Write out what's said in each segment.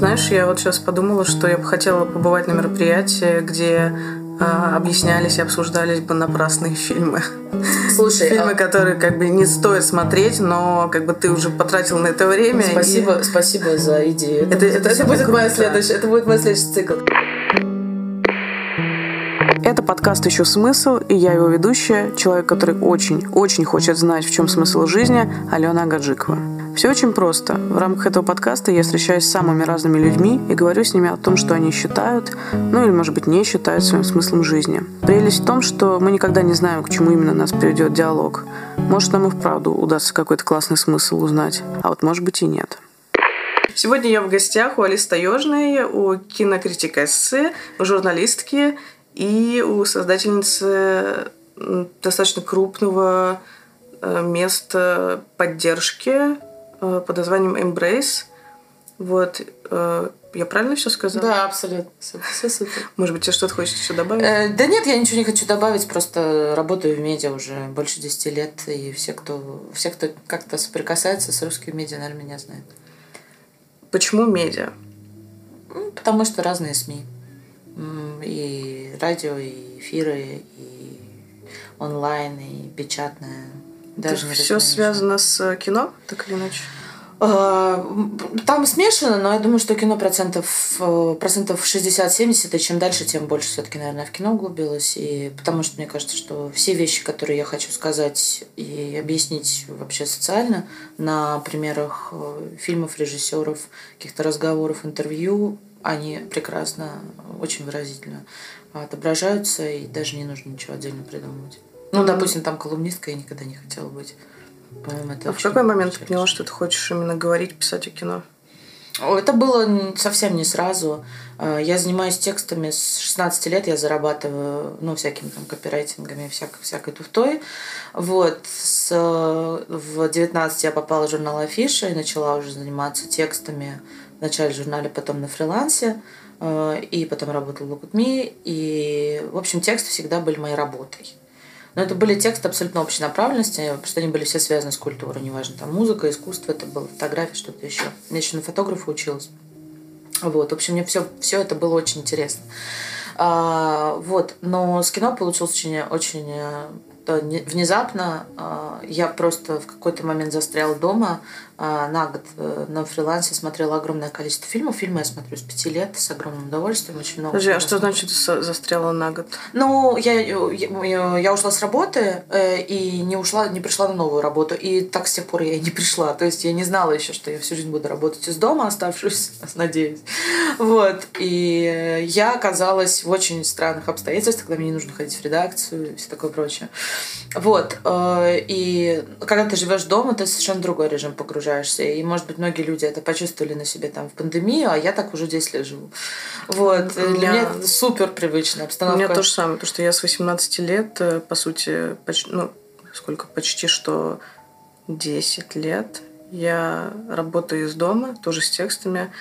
Знаешь, я вот сейчас подумала, что я бы хотела побывать на мероприятии, где э, объяснялись и обсуждались бы напрасные фильмы. Слушай, фильмы, а... которые как бы не стоит смотреть, но как бы ты уже потратил на это время. Спасибо, и... спасибо за идею. Это, это, это, это будет моя следующая, это будет мой следующий цикл. Это подкаст «Еще смысл», и я его ведущая, человек, который очень-очень хочет знать, в чем смысл жизни, Алена Гаджикова. Все очень просто. В рамках этого подкаста я встречаюсь с самыми разными людьми и говорю с ними о том, что они считают, ну или, может быть, не считают своим смыслом жизни. Прелесть в том, что мы никогда не знаем, к чему именно нас приведет диалог. Может, нам и вправду удастся какой-то классный смысл узнать, а вот может быть и нет. Сегодня я в гостях у Алисы Таежной, у кинокритика эссе, у журналистки и у создательницы достаточно крупного э, места поддержки под названием Embrace. Вот. Э, я правильно все сказала? Да, абсолютно. Все супер. Может быть, тебе что-то хочешь еще добавить? Э, да нет, я ничего не хочу добавить. Просто работаю в медиа уже больше 10 лет. И все, кто, все, кто как-то соприкасается с русскими медиа, наверное, меня знают. Почему медиа? Потому что разные СМИ. И радио, и эфиры, и онлайн, и печатное. Даже не все связано с кино, так или иначе? А, там смешано, но я думаю, что кино процентов, э, процентов 60-70, и чем дальше, тем больше все-таки, наверное, в кино углубилось. И потому что мне кажется, что все вещи, которые я хочу сказать и объяснить вообще социально на примерах э, фильмов, режиссеров, каких-то разговоров, интервью, они прекрасно, очень выразительно отображаются, и даже не нужно ничего отдельно придумывать. Ну, допустим, там колумнистка я никогда не хотела быть. По-моему, это а в какой момент ты поняла, что ты хочешь именно говорить, писать о кино? Это было совсем не сразу. А, я занимаюсь текстами с 16 лет, я зарабатываю, ну, всякими там копирайтингами, всякой, всякой туфтой. Вот. С, в 19 я попала в журнал Афиша и начала уже заниматься текстами. Вначале в журнале, потом на фрилансе. А, и потом работала в Look И, в общем, тексты всегда были моей работой. Но это были тексты абсолютно общей направленности, потому что они были все связаны с культурой, неважно, там музыка, искусство, это было фотография, что-то еще. Я еще на фотографа училась. Вот, в общем, мне все, все это было очень интересно. А, вот, но с кино получилось очень, очень э, внезапно. А, я просто в какой-то момент застряла дома, а, на год э, на фрилансе смотрела огромное количество фильмов. Фильмы я смотрю с пяти лет с огромным удовольствием, очень много. Подожди, а что значит застряла на год? Ну, я, я, я ушла с работы э, и не ушла, не пришла на новую работу. И так с тех пор я и не пришла. То есть я не знала еще, что я всю жизнь буду работать из дома, оставшись, надеюсь. Вот. И я оказалась в очень странных обстоятельствах, когда мне не нужно ходить в редакцию и все такое прочее. Вот. Э, и когда ты живешь дома, ты совершенно другой режим погружаешься погружаешься. И, может быть, многие люди это почувствовали на себе там в пандемию, а я так уже 10 лет живу. Вот. Меня... Для меня это супер привычная обстановка. У меня то же самое, потому что я с 18 лет, э, по сути, почти, ну, сколько, почти что 10 лет я работаю из дома, тоже с текстами.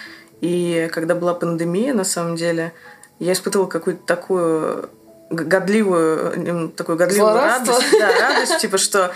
И когда была пандемия, на самом деле, я испытывала какую-то такую годливую, такую годливую радость. Да, радость, типа, что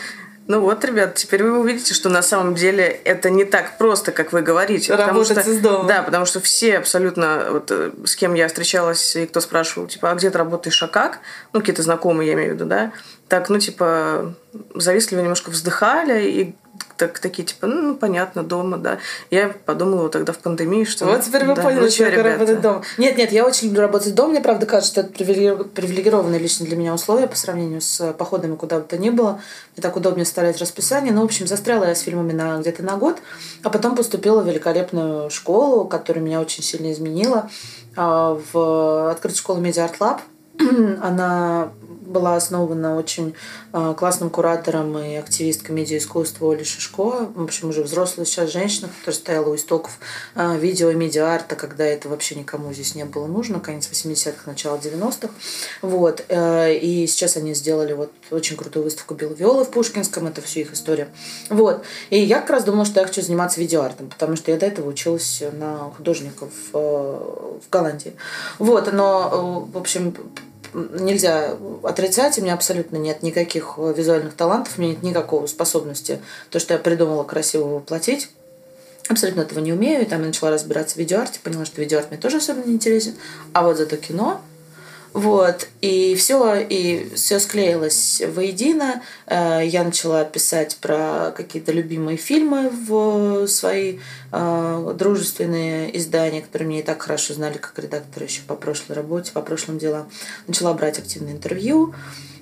ну вот, ребят, теперь вы увидите, что на самом деле это не так просто, как вы говорите. Работать что, из дома. Да, потому что все абсолютно, вот, э, с кем я встречалась, и кто спрашивал, типа, а где ты работаешь, а как? Ну, какие-то знакомые, я имею в виду, да? Так, ну, типа, завистливо немножко вздыхали и так, такие, типа, ну, ну, понятно, дома, да. Я подумала тогда в пандемии, что... Вот теперь вы да, поняли, что я работать дома. Нет, нет, я очень люблю работать дома. Мне, правда, кажется, что это привилегированные лично для меня условия по сравнению с походами куда бы то ни было. Мне так удобнее ставить расписание. Ну, в общем, застряла я с фильмами на где-то на год, а потом поступила в великолепную школу, которая меня очень сильно изменила, а, в открытую школу Media Art Lab. Она была основана очень э, классным куратором и активисткой медиаискусства Оли Шишко. В общем, уже взрослая сейчас женщина, которая стояла у истоков э, видео и медиа-арта, когда это вообще никому здесь не было нужно, конец 80-х, начало 90-х. Вот. Э, и сейчас они сделали вот очень крутую выставку Беловиола в Пушкинском, это все их история. Вот. И я как раз думала, что я хочу заниматься видеоартом, потому что я до этого училась на художников э, в Голландии. Вот. Но, э, в общем, нельзя отрицать, у меня абсолютно нет никаких визуальных талантов, у меня нет никакого способности то, что я придумала красиво воплотить. абсолютно этого не умею, и там я начала разбираться в видеоарте, поняла, что видеоарт мне тоже особенно не интересен, а вот зато кино, вот, и все, и все склеилось воедино. Э, я начала писать про какие-то любимые фильмы в свои э, дружественные издания, которые мне и так хорошо знали как редактор еще по прошлой работе, по прошлым делам. Начала брать активное интервью.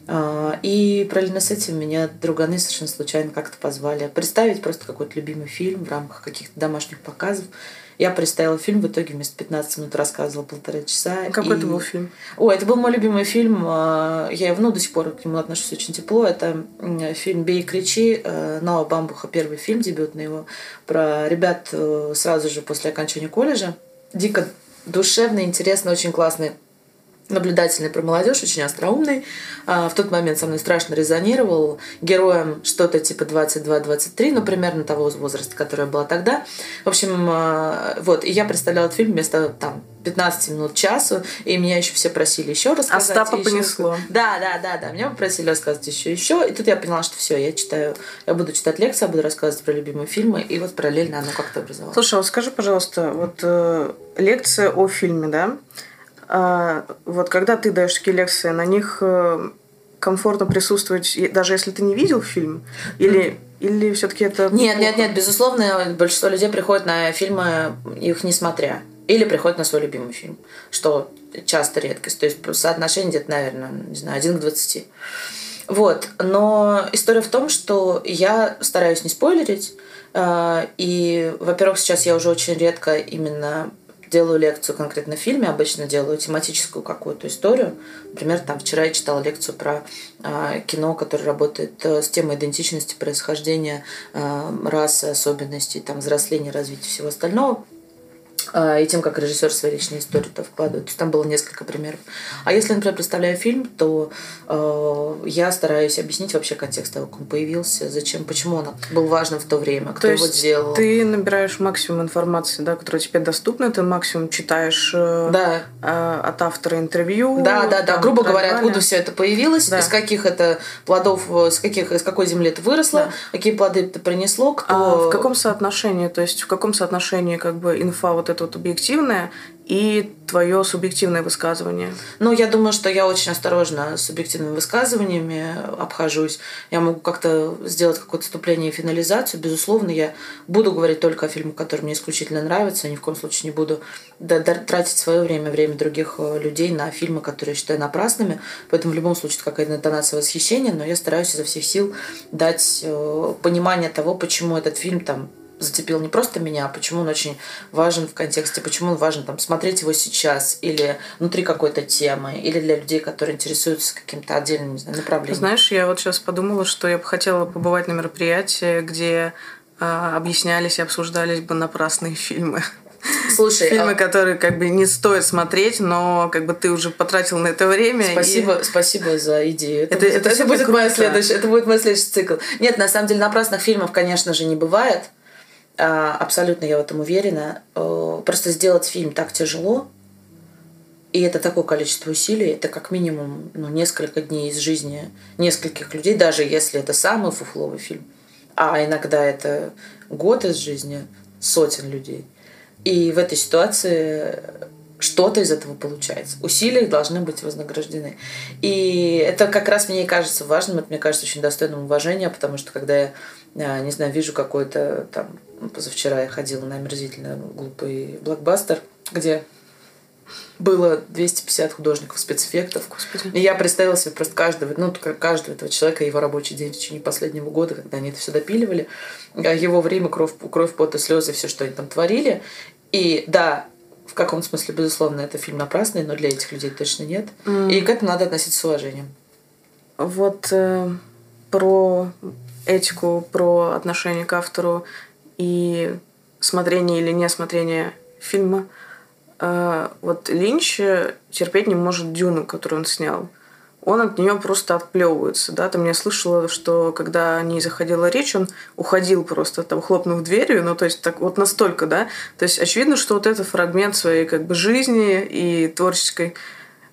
Э, и параллельно с этим меня друганы совершенно случайно как-то позвали представить просто какой-то любимый фильм в рамках каких-то домашних показов. Я представила фильм, в итоге вместо 15 минут рассказывала полтора часа. Какой и... это был фильм? Ой, это был мой любимый фильм. А, я ну, до сих пор к нему отношусь очень тепло. Это фильм «Бей и кричи» Ноа Бамбуха, первый фильм дебютный его, про ребят э, сразу же после окончания колледжа. Дико душевный, интересный, очень классный наблюдательный про молодежь, очень остроумный. А, в тот момент со мной страшно резонировал. Героем что-то типа 22-23, ну, примерно того возраста, который я была тогда. В общем, а, вот. И я представляла этот фильм вместо там 15 минут, часу, и меня еще все просили еще рассказать. Остапа еще... понесло. Да, да, да, да. Меня попросили рассказать еще, еще. И тут я поняла, что все, я читаю, я буду читать лекции, я буду рассказывать про любимые фильмы, и вот параллельно оно как-то образовалось. Слушай, а вот скажи, пожалуйста, вот э, лекция о фильме, да? А, вот когда ты даешь такие лекции, на них э, комфортно присутствовать, даже если ты не видел фильм? Или, или все-таки это... Нет, нет, нет, безусловно, большинство людей приходят на фильмы, их не смотря. Или приходят на свой любимый фильм, что часто редкость. То есть соотношение где-то, наверное, не знаю, один к двадцати. Вот. Но история в том, что я стараюсь не спойлерить. Э, и, во-первых, сейчас я уже очень редко именно делаю лекцию конкретно в фильме, обычно делаю тематическую какую-то историю. Например, там вчера я читала лекцию про э, кино, которое работает э, с темой идентичности, происхождения, э, расы, особенностей, там, взросления, развития всего остального. А, и тем, как режиссер свои личные истории то вкладывает. То есть там было несколько примеров. А если, например, представляю фильм, то э, я стараюсь объяснить вообще контекст того, как он появился, зачем, почему он был важным в то время, кто то его делал. Ты набираешь максимум информации, да, которая тебе доступна, ты максимум читаешь э, да. э, от автора интервью. Да, да, да. Там, Грубо говоря, далее. откуда все это появилось, да. из каких это плодов, с каких, из какой земли это выросло, да. какие плоды это принесло, кто. А в каком соотношении, то есть в каком соотношении как бы инфа вот это вот объективное и твое субъективное высказывание? Ну, я думаю, что я очень осторожно с субъективными высказываниями обхожусь. Я могу как-то сделать какое-то вступление и финализацию. Безусловно, я буду говорить только о фильмах, которые мне исключительно нравятся. Ни в коем случае не буду тратить свое время, время других э, людей на фильмы, которые я считаю напрасными. Поэтому в любом случае это какая-то интонация восхищения, но я стараюсь изо всех сил дать э, понимание того, почему этот фильм там зацепил не просто меня, а почему он очень важен в контексте, почему он важен там смотреть его сейчас или внутри какой-то темы, или для людей, которые интересуются каким-то отдельным знаю, направлением. Знаешь, я вот сейчас подумала, что я бы хотела побывать на мероприятии, где а, объяснялись и обсуждались бы напрасные фильмы. Слушай, фильмы, а... которые как бы не стоит смотреть, но как бы ты уже потратил на это время. Спасибо, и... спасибо за идею. Это, это, это, это будет моя следующая, это будет мой следующий цикл. Нет, на самом деле напрасных фильмов, конечно же, не бывает. А, абсолютно я в этом уверена. Э, просто сделать фильм так тяжело, и это такое количество усилий, это как минимум ну, несколько дней из жизни нескольких людей, даже если это самый фуфловый фильм. А иногда это год из жизни сотен людей. И в этой ситуации что-то из этого получается. Усилия должны быть вознаграждены. И это как раз мне кажется важным, это мне кажется очень достойным уважения, потому что когда я, а, не знаю, вижу какой-то там, позавчера я ходила на омерзительно глупый блокбастер, где было 250 художников спецэффектов. Господи. И я представила себе просто каждого, ну, каждого этого человека, его рабочий день в течение последнего года, когда они это все допиливали, а его время, кровь, кровь пота, слезы, все, что они там творили. И да, в каком смысле, безусловно, это фильм напрасный, но для этих людей точно нет. Mm. И к этому надо относиться с уважением. Вот э, про этику, про отношение к автору и смотрение или не смотрение фильма. Э, вот Линч терпеть не может Дюну, которую он снял он от нее просто отплевывается. Да? Там я слышала, что когда о ней заходила речь, он уходил просто, там, хлопнув дверью, ну, то есть так вот настолько, да. То есть очевидно, что вот этот фрагмент своей как бы жизни и творческой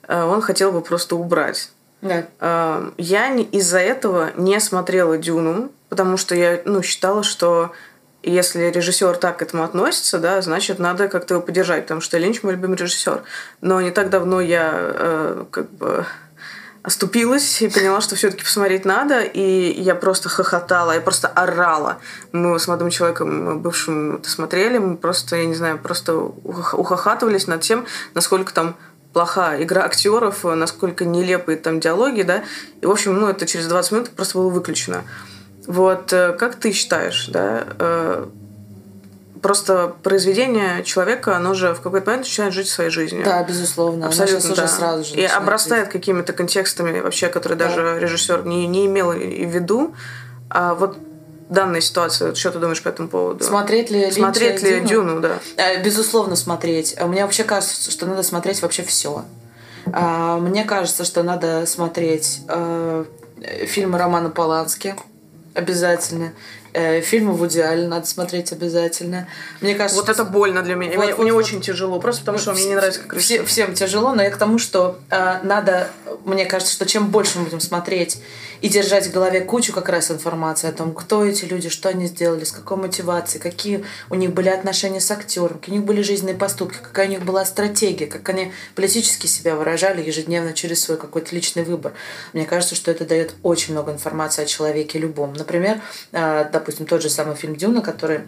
э, он хотел бы просто убрать. Да. Э, я из-за этого не смотрела «Дюну», потому что я ну, считала, что если режиссер так к этому относится, да, значит, надо как-то его поддержать, потому что Линч мой любимый режиссер. Но не так давно я э, как бы оступилась и поняла, что все-таки посмотреть надо, и я просто хохотала, я просто орала. Мы с молодым человеком бывшим это смотрели, мы просто, я не знаю, просто ухахатывались над тем, насколько там плохая игра актеров, насколько нелепые там диалоги, да, и, в общем, ну, это через 20 минут просто было выключено. Вот, э, как ты считаешь, да, э, просто произведение человека, оно же в какой-то момент начинает жить своей жизнью. Да, безусловно. Абсолютно, да. сразу же И обрастает какими-то контекстами вообще, которые да. даже режиссер не, не имел в виду. А вот данная ситуация, что ты думаешь по этому поводу? Смотреть ли Смотреть ли Дюну? Дюну, да. Э, безусловно, смотреть. Мне вообще кажется, что надо смотреть вообще все. А, мне кажется, что надо смотреть э, фильмы Романа Полански обязательно. Э, фильмы Вуди Аллен надо смотреть обязательно. Мне кажется, вот это больно для меня. Вот, мне, вот, мне вот, очень тяжело, просто потому что мне не нравится, как все, Всем тяжело, но я к тому, что э, надо, мне кажется, что чем больше мы будем смотреть и держать в голове кучу как раз информации о том, кто эти люди, что они сделали, с какой мотивацией, какие у них были отношения с актером, какие у них были жизненные поступки, какая у них была стратегия, как они политически себя выражали ежедневно через свой какой-то личный выбор. Мне кажется, что это дает очень много информации о человеке любом. Например, э, допустим, тот же самый фильм «Дюна», который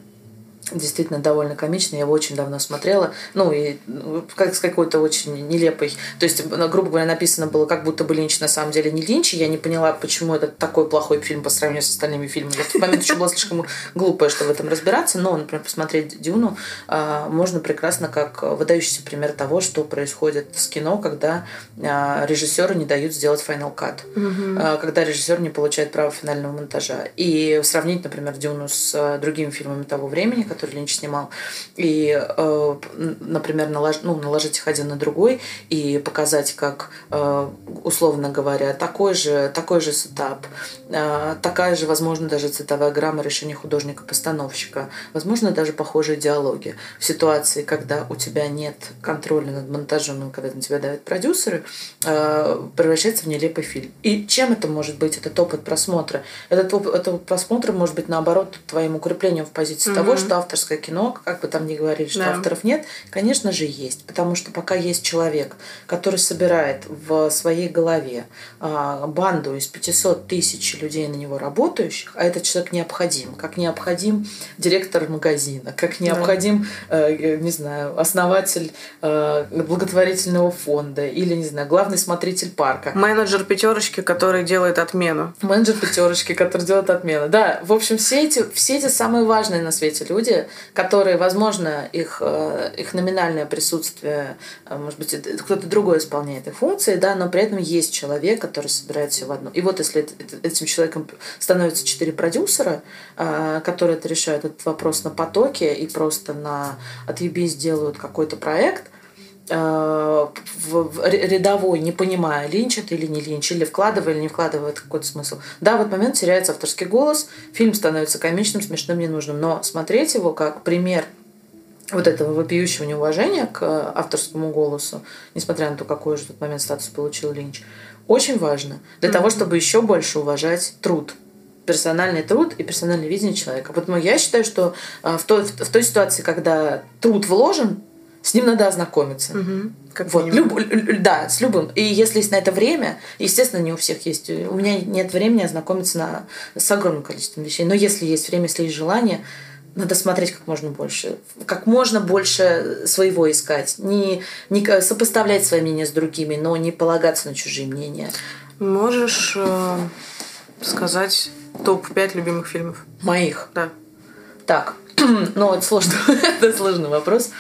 действительно довольно комичный, я его очень давно смотрела, ну и ну, как с какой-то очень нелепой, то есть, грубо говоря, написано было, как будто бы Линч на самом деле не Линч, и я не поняла, почему это такой плохой фильм по сравнению с остальными фильмами. Я в тот момент еще была слишком глупая, чтобы в этом разбираться, но, например, посмотреть «Дюну» а, можно прекрасно как выдающийся пример того, что происходит с кино, когда а, режиссеру не дают сделать final cut, угу. когда режиссер не получает право финального монтажа. И сравнить, например, «Дюну» с другими фильмами того времени, который Линч снимал, и, э, например, налож, ну, наложить их один на другой и показать, как, э, условно говоря, такой же, такой же сетап, э, такая же, возможно, даже цветовая грамма решения художника-постановщика, возможно, даже похожие диалоги. В ситуации, когда у тебя нет контроля над монтажом, когда на тебя давят продюсеры, превращается в нелепый фильм. И чем это может быть, этот опыт просмотра? Этот, опыт, этот просмотр может быть, наоборот, твоим укреплением в позиции mm-hmm. того, что авторское кино, как бы там ни говорили, что да. авторов нет, конечно же есть. Потому что пока есть человек, который собирает в своей голове а, банду из 500 тысяч людей на него работающих, а этот человек необходим, как необходим директор магазина, как необходим, да. э, не знаю, основатель э, благотворительного фонда или, не знаю, главный смотритель парка. Менеджер пятерочки, который делает отмену. Менеджер пятерочки, который делает отмену. Да, в общем, все эти, все эти самые важные на свете люди, которые, возможно, их, э, их номинальное присутствие, э, может быть, кто-то другой исполняет их функции, да, но при этом есть человек, который собирает все в одно. И вот если этим человеком становятся четыре продюсера, э, которые это решают этот вопрос на потоке и просто на отъебись делают какой-то проект – в рядовой, не понимая, линч это или не линч, или вкладывая, или не вкладывая какой-то смысл. Да, в этот момент теряется авторский голос, фильм становится комичным, смешным, ненужным, но смотреть его как пример вот этого вопиющего неуважения к авторскому голосу, несмотря на то, какой же в тот момент статус получил Линч, очень важно для mm-hmm. того, чтобы еще больше уважать труд персональный труд и персональное видение человека. Поэтому я считаю, что а, в той, в той ситуации, когда труд вложен, с ним надо ознакомиться. Угу, как вот, люб, да, с любым. И если есть на это время, естественно, не у всех есть. У меня нет времени ознакомиться на, с огромным количеством вещей. Но если есть время, если есть желание, надо смотреть как можно больше. Как можно больше своего искать. Не, не сопоставлять свои мнения с другими, но не полагаться на чужие мнения. Можешь э, сказать топ-5 любимых фильмов? Моих? Да. Так, ну, это сложно, это сложный вопрос.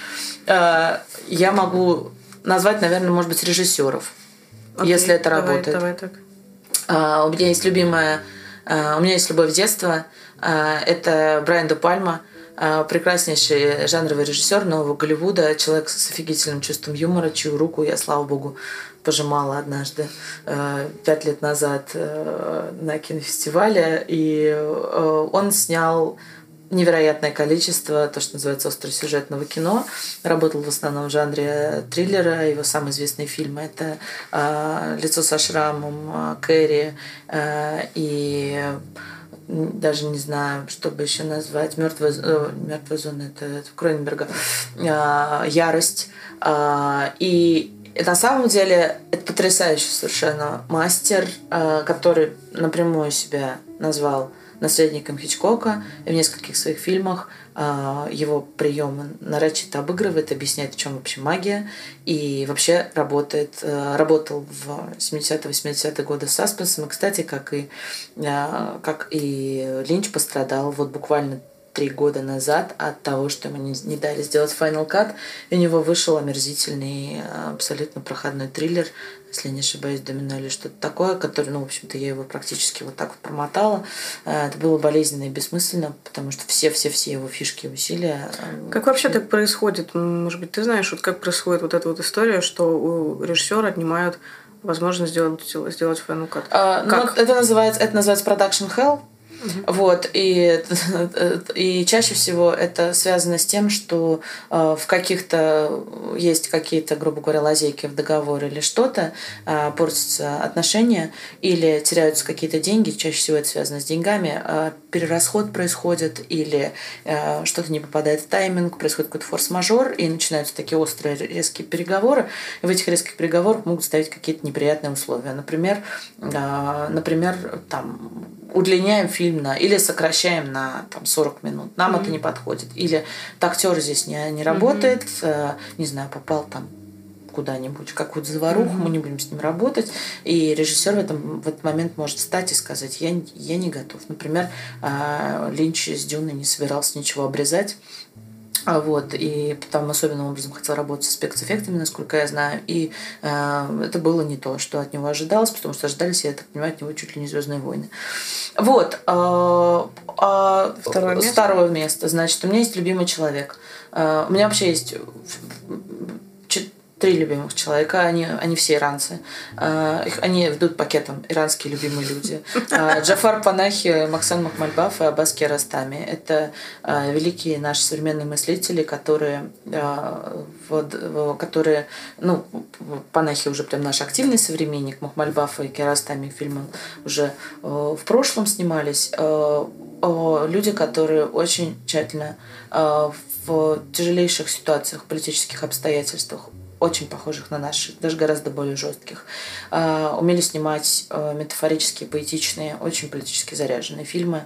Э, я могу назвать, наверное, может быть, режиссеров, okay, если это давай, работает. Давай так. Uh, у меня есть любимая, uh, у меня есть любовь детства. Это Брайан Де Пальма, прекраснейший жанровый режиссер нового Голливуда, человек с офигительным чувством юмора, чью руку я, слава богу, пожимала однажды пять лет назад на кинофестивале. И он снял невероятное количество, то, что называется остросюжетного кино. Работал в основном в жанре триллера. Его самые известные фильмы это э, «Лицо со шрамом», э, «Кэрри» э, и даже не знаю, чтобы еще назвать, мертвая, э, мертвая зона, это, это Кроненберга, ярость. И на самом деле это потрясающий совершенно мастер, который напрямую себя назвал наследником Хичкока. И в нескольких своих фильмах а, его приемы нарочито обыгрывает, объясняет, в чем вообще магия, и вообще работает, э, работал в 70-80-е годы с саспенсом, и, кстати, как и, а, как и Линч пострадал вот буквально три года назад от того, что ему не, не дали сделать Final Cut, и у него вышел омерзительный, абсолютно проходной триллер, если не ошибаюсь, «Домино» или что-то такое, который, ну, в общем-то, я его практически вот так вот промотала. Э, это было болезненно и бессмысленно, потому что все-все-все его фишки и усилия... Э, как вообще так происходит? Может быть, ты знаешь, вот как происходит вот эта вот история, что у режиссера отнимают возможность сделать, сделать Final Cut? А, ну, как? Ну, это называется, это называется production hell. Угу. Вот, и, и чаще всего это связано с тем, что э, в каких-то есть какие-то, грубо говоря, лазейки в договоре или что-то, э, портятся отношения или теряются какие-то деньги, чаще всего это связано с деньгами, э, перерасход происходит или э, что-то не попадает в тайминг, происходит какой-то форс-мажор, и начинаются такие острые резкие переговоры, и в этих резких переговорах могут ставить какие-то неприятные условия. Например, э, например там, удлиняем фильм на, или сокращаем на там, 40 минут. Нам mm-hmm. это не подходит. Или актер здесь не, не работает, mm-hmm. э, не знаю, попал там куда-нибудь, какую-то заваруху, mm-hmm. мы не будем с ним работать. И режиссер в, этом, в этот момент может встать и сказать, я, я не готов. Например, э, Линч с Дюной не собирался ничего обрезать, а вот, и там особенным образом хотел работать с спецэффектами, насколько я знаю. И э, это было не то, что от него ожидалось, потому что ожидались, я так понимаю, от него чуть ли не Звездные войны. Вот. Э, э, второе, место? второе место. Значит, у меня есть любимый человек. Э, у меня вообще есть три любимых человека, они, они все иранцы. А, их, они ведут пакетом «Иранские любимые люди». А, Джафар Панахи, Максан Махмальбаф и Аббас Керастами. Это а, великие наши современные мыслители, которые, вот, которые ну, Панахи уже прям наш активный современник, Махмальбаф и Керастами фильмы уже в прошлом снимались. Люди, которые очень тщательно в тяжелейших ситуациях, политических обстоятельствах очень похожих на наши, даже гораздо более жестких. А, умели снимать а, метафорические, поэтичные, очень политически заряженные фильмы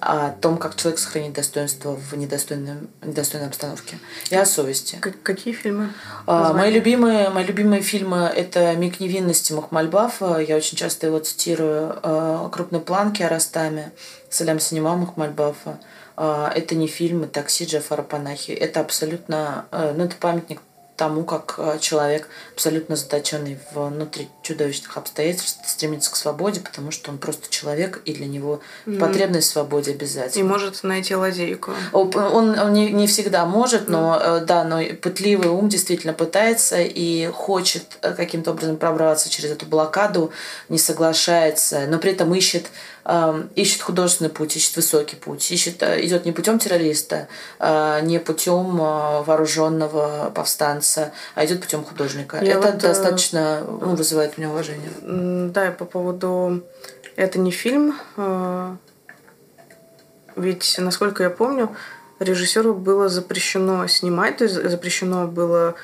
о том, как человек сохранит достоинство в недостойной, недостойной обстановке. И о совести. Как, какие фильмы? А, мои, любимые, мои любимые фильмы – это «Миг невинности» Мухмальбафа. Я очень часто его цитирую. «Крупные планки» Арастами, «Салям Синема» Мухмальбафа. Это не фильмы «Такси» Джафара Панахи. Это абсолютно… Ну, это памятник тому, как э, человек, абсолютно заточенный внутри чудовищных обстоятельств, стремится к свободе, потому что он просто человек, и для него mm-hmm. потребность в свободе обязательно. И может найти лазейку. Он, он не, не всегда может, но mm-hmm. да, но пытливый ум действительно пытается и хочет э, каким-то образом пробраться через эту блокаду, не соглашается, но при этом ищет ищет художественный путь, ищет высокий путь, ищет, э, идет не путем террориста, а, не путем а, вооруженного повстанца, а идет путем художника. Я Это вот, э, достаточно ну, вызывает у меня уважение. Да, по поводу это не фильм, ведь, насколько я помню, режиссеру было запрещено снимать, то есть запрещено было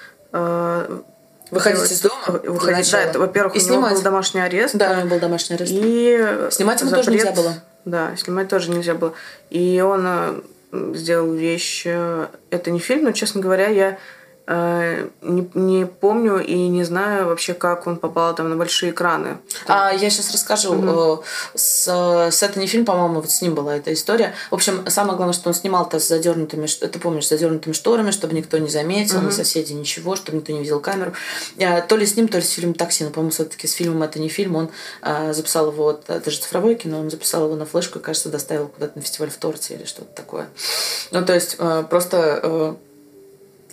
Выходить из дома? Выходить, да, это, во-первых, и у снимать. него был домашний арест. Да, у него был домашний арест. И снимать ему запрет, тоже нельзя было. Да, снимать тоже нельзя было. И он э, сделал вещь... Э, это не фильм, но, честно говоря, я Э, не, не помню и не знаю вообще, как он попал там на большие экраны. А, я сейчас расскажу. Угу. С, с это не фильм, по-моему, вот с ним была эта история. В общем, самое главное, что он снимал-то с задернутыми, ты помнишь, с задернутыми шторами, чтобы никто не заметил, угу. ни соседи, ничего, чтобы никто не видел камеру. То ли с ним, то ли с фильмом «Такси», но, по-моему, все-таки с фильмом «Это не фильм». Он записал его, это же цифровое кино, он записал его на флешку и, кажется, доставил куда-то на фестиваль в Турции или что-то такое. Ну, то есть, просто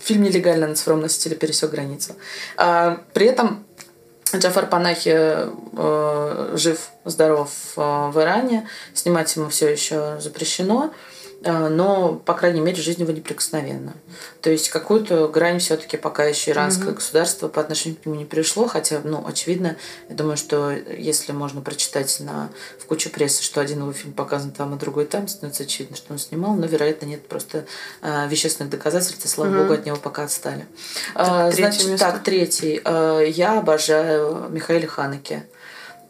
фильм нелегально на цифровом носителе пересек границу. А, при этом Джафар Панахи э, жив, здоров э, в Иране, снимать ему все еще запрещено. Э, но, по крайней мере, жизнь его неприкосновенна. То есть какую-то грань все-таки пока еще иранское mm-hmm. государство по отношению к нему не пришло, хотя, ну, очевидно, я думаю, что если можно прочитать на, в куче прессы, что один его фильм показан там, а другой там, становится очевидно, что он снимал, но, вероятно, нет просто э, вещественных доказательств, и, слава mm-hmm. богу, от него пока отстали. Так, э, значит, место. так, третий. Э, я обожаю Михаила Ханеке.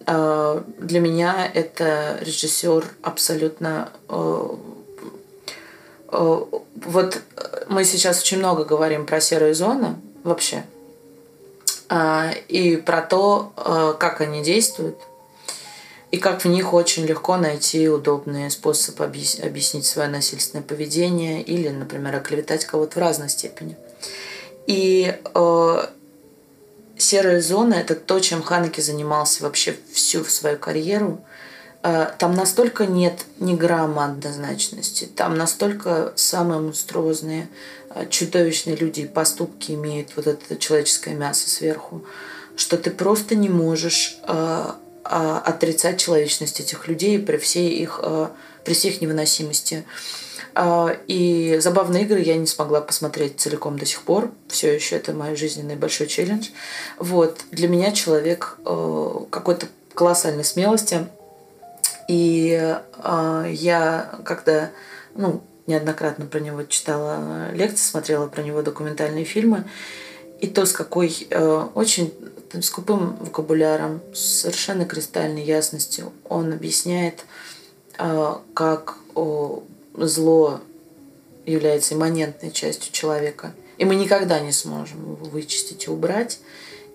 Э, для меня это режиссер абсолютно э, Э, вот э, мы сейчас очень много говорим про серые зоны вообще. А, и про то, э, как они действуют, и как в них очень легко найти удобный способ объяснить свое насильственное поведение или, например, оклеветать кого-то в разной степени. И э, серая зона – это то, чем Ханеке занимался вообще всю свою карьеру – Э, там настолько нет ни грамма однозначности, там настолько самые монструозные, э, чудовищные люди и поступки имеют вот это человеческое мясо сверху, что ты просто не можешь э, отрицать человечность этих людей при всей их, при всей их невыносимости. И забавные игры я не смогла посмотреть целиком до сих пор. Все еще это мой жизненный большой челлендж. Вот. Для меня человек какой-то колоссальной смелости – и э, я когда, ну, неоднократно про него читала лекции, смотрела про него документальные фильмы, и то, с какой э, очень там, скупым вокабуляром, с совершенно кристальной ясностью он объясняет, э, как о, зло является имманентной частью человека. И мы никогда не сможем его вычистить и убрать.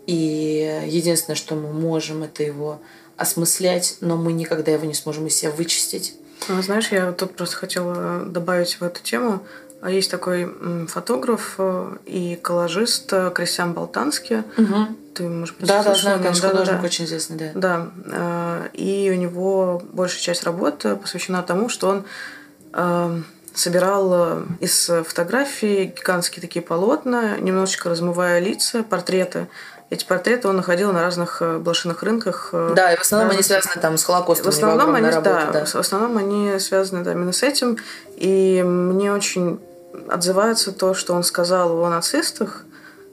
И единственное, что мы можем, это его осмыслять, но мы никогда его не сможем из себя вычистить. А, знаешь, я тут просто хотела добавить в эту тему. А есть такой фотограф э, и коллажист э, Кристиан Болтанский. Угу. Ты, может быть, да, да, знаю, конечно, да, художник да, очень известный, да. Да. Э, и у него большая часть работы посвящена тому, что он собирал из фотографий гигантские такие полотна, немножечко размывая лица, портреты эти портреты он находил на разных э, блошиных рынках. Э, да, и в основном разных... они связаны там с Холокостом. В основном они, работа, да, да, в основном они связаны да, именно с этим. И мне очень отзывается то, что он сказал о нацистах,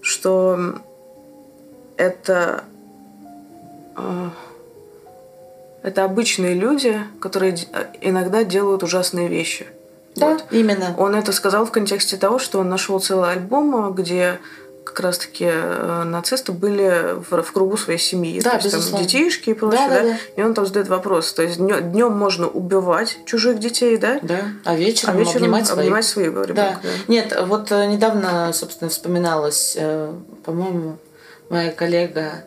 что это э, это обычные люди, которые иногда делают ужасные вещи. Да, вот. именно. Он это сказал в контексте того, что он нашел целый альбом, где как раз-таки э, нацисты были в, в кругу своей семьи. Да, то есть, безусловно. там детишки и прочее, да, да, да? И он там задает вопрос. То есть днем можно убивать чужих детей, да? Да. А вечером, а вечером обнимать, обнимать своих. своих да. да. Нет, вот э, недавно, собственно, вспоминалось, э, по-моему, моя коллега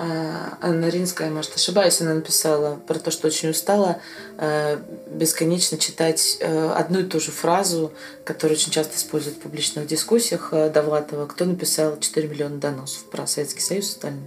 Анна Ринская, может, ошибаюсь, она написала про то, что очень устала э, бесконечно читать э, одну и ту же фразу, которую очень часто используют в публичных дискуссиях э, Довлатова. Кто написал 4 миллиона доносов про Советский Союз и Сталина?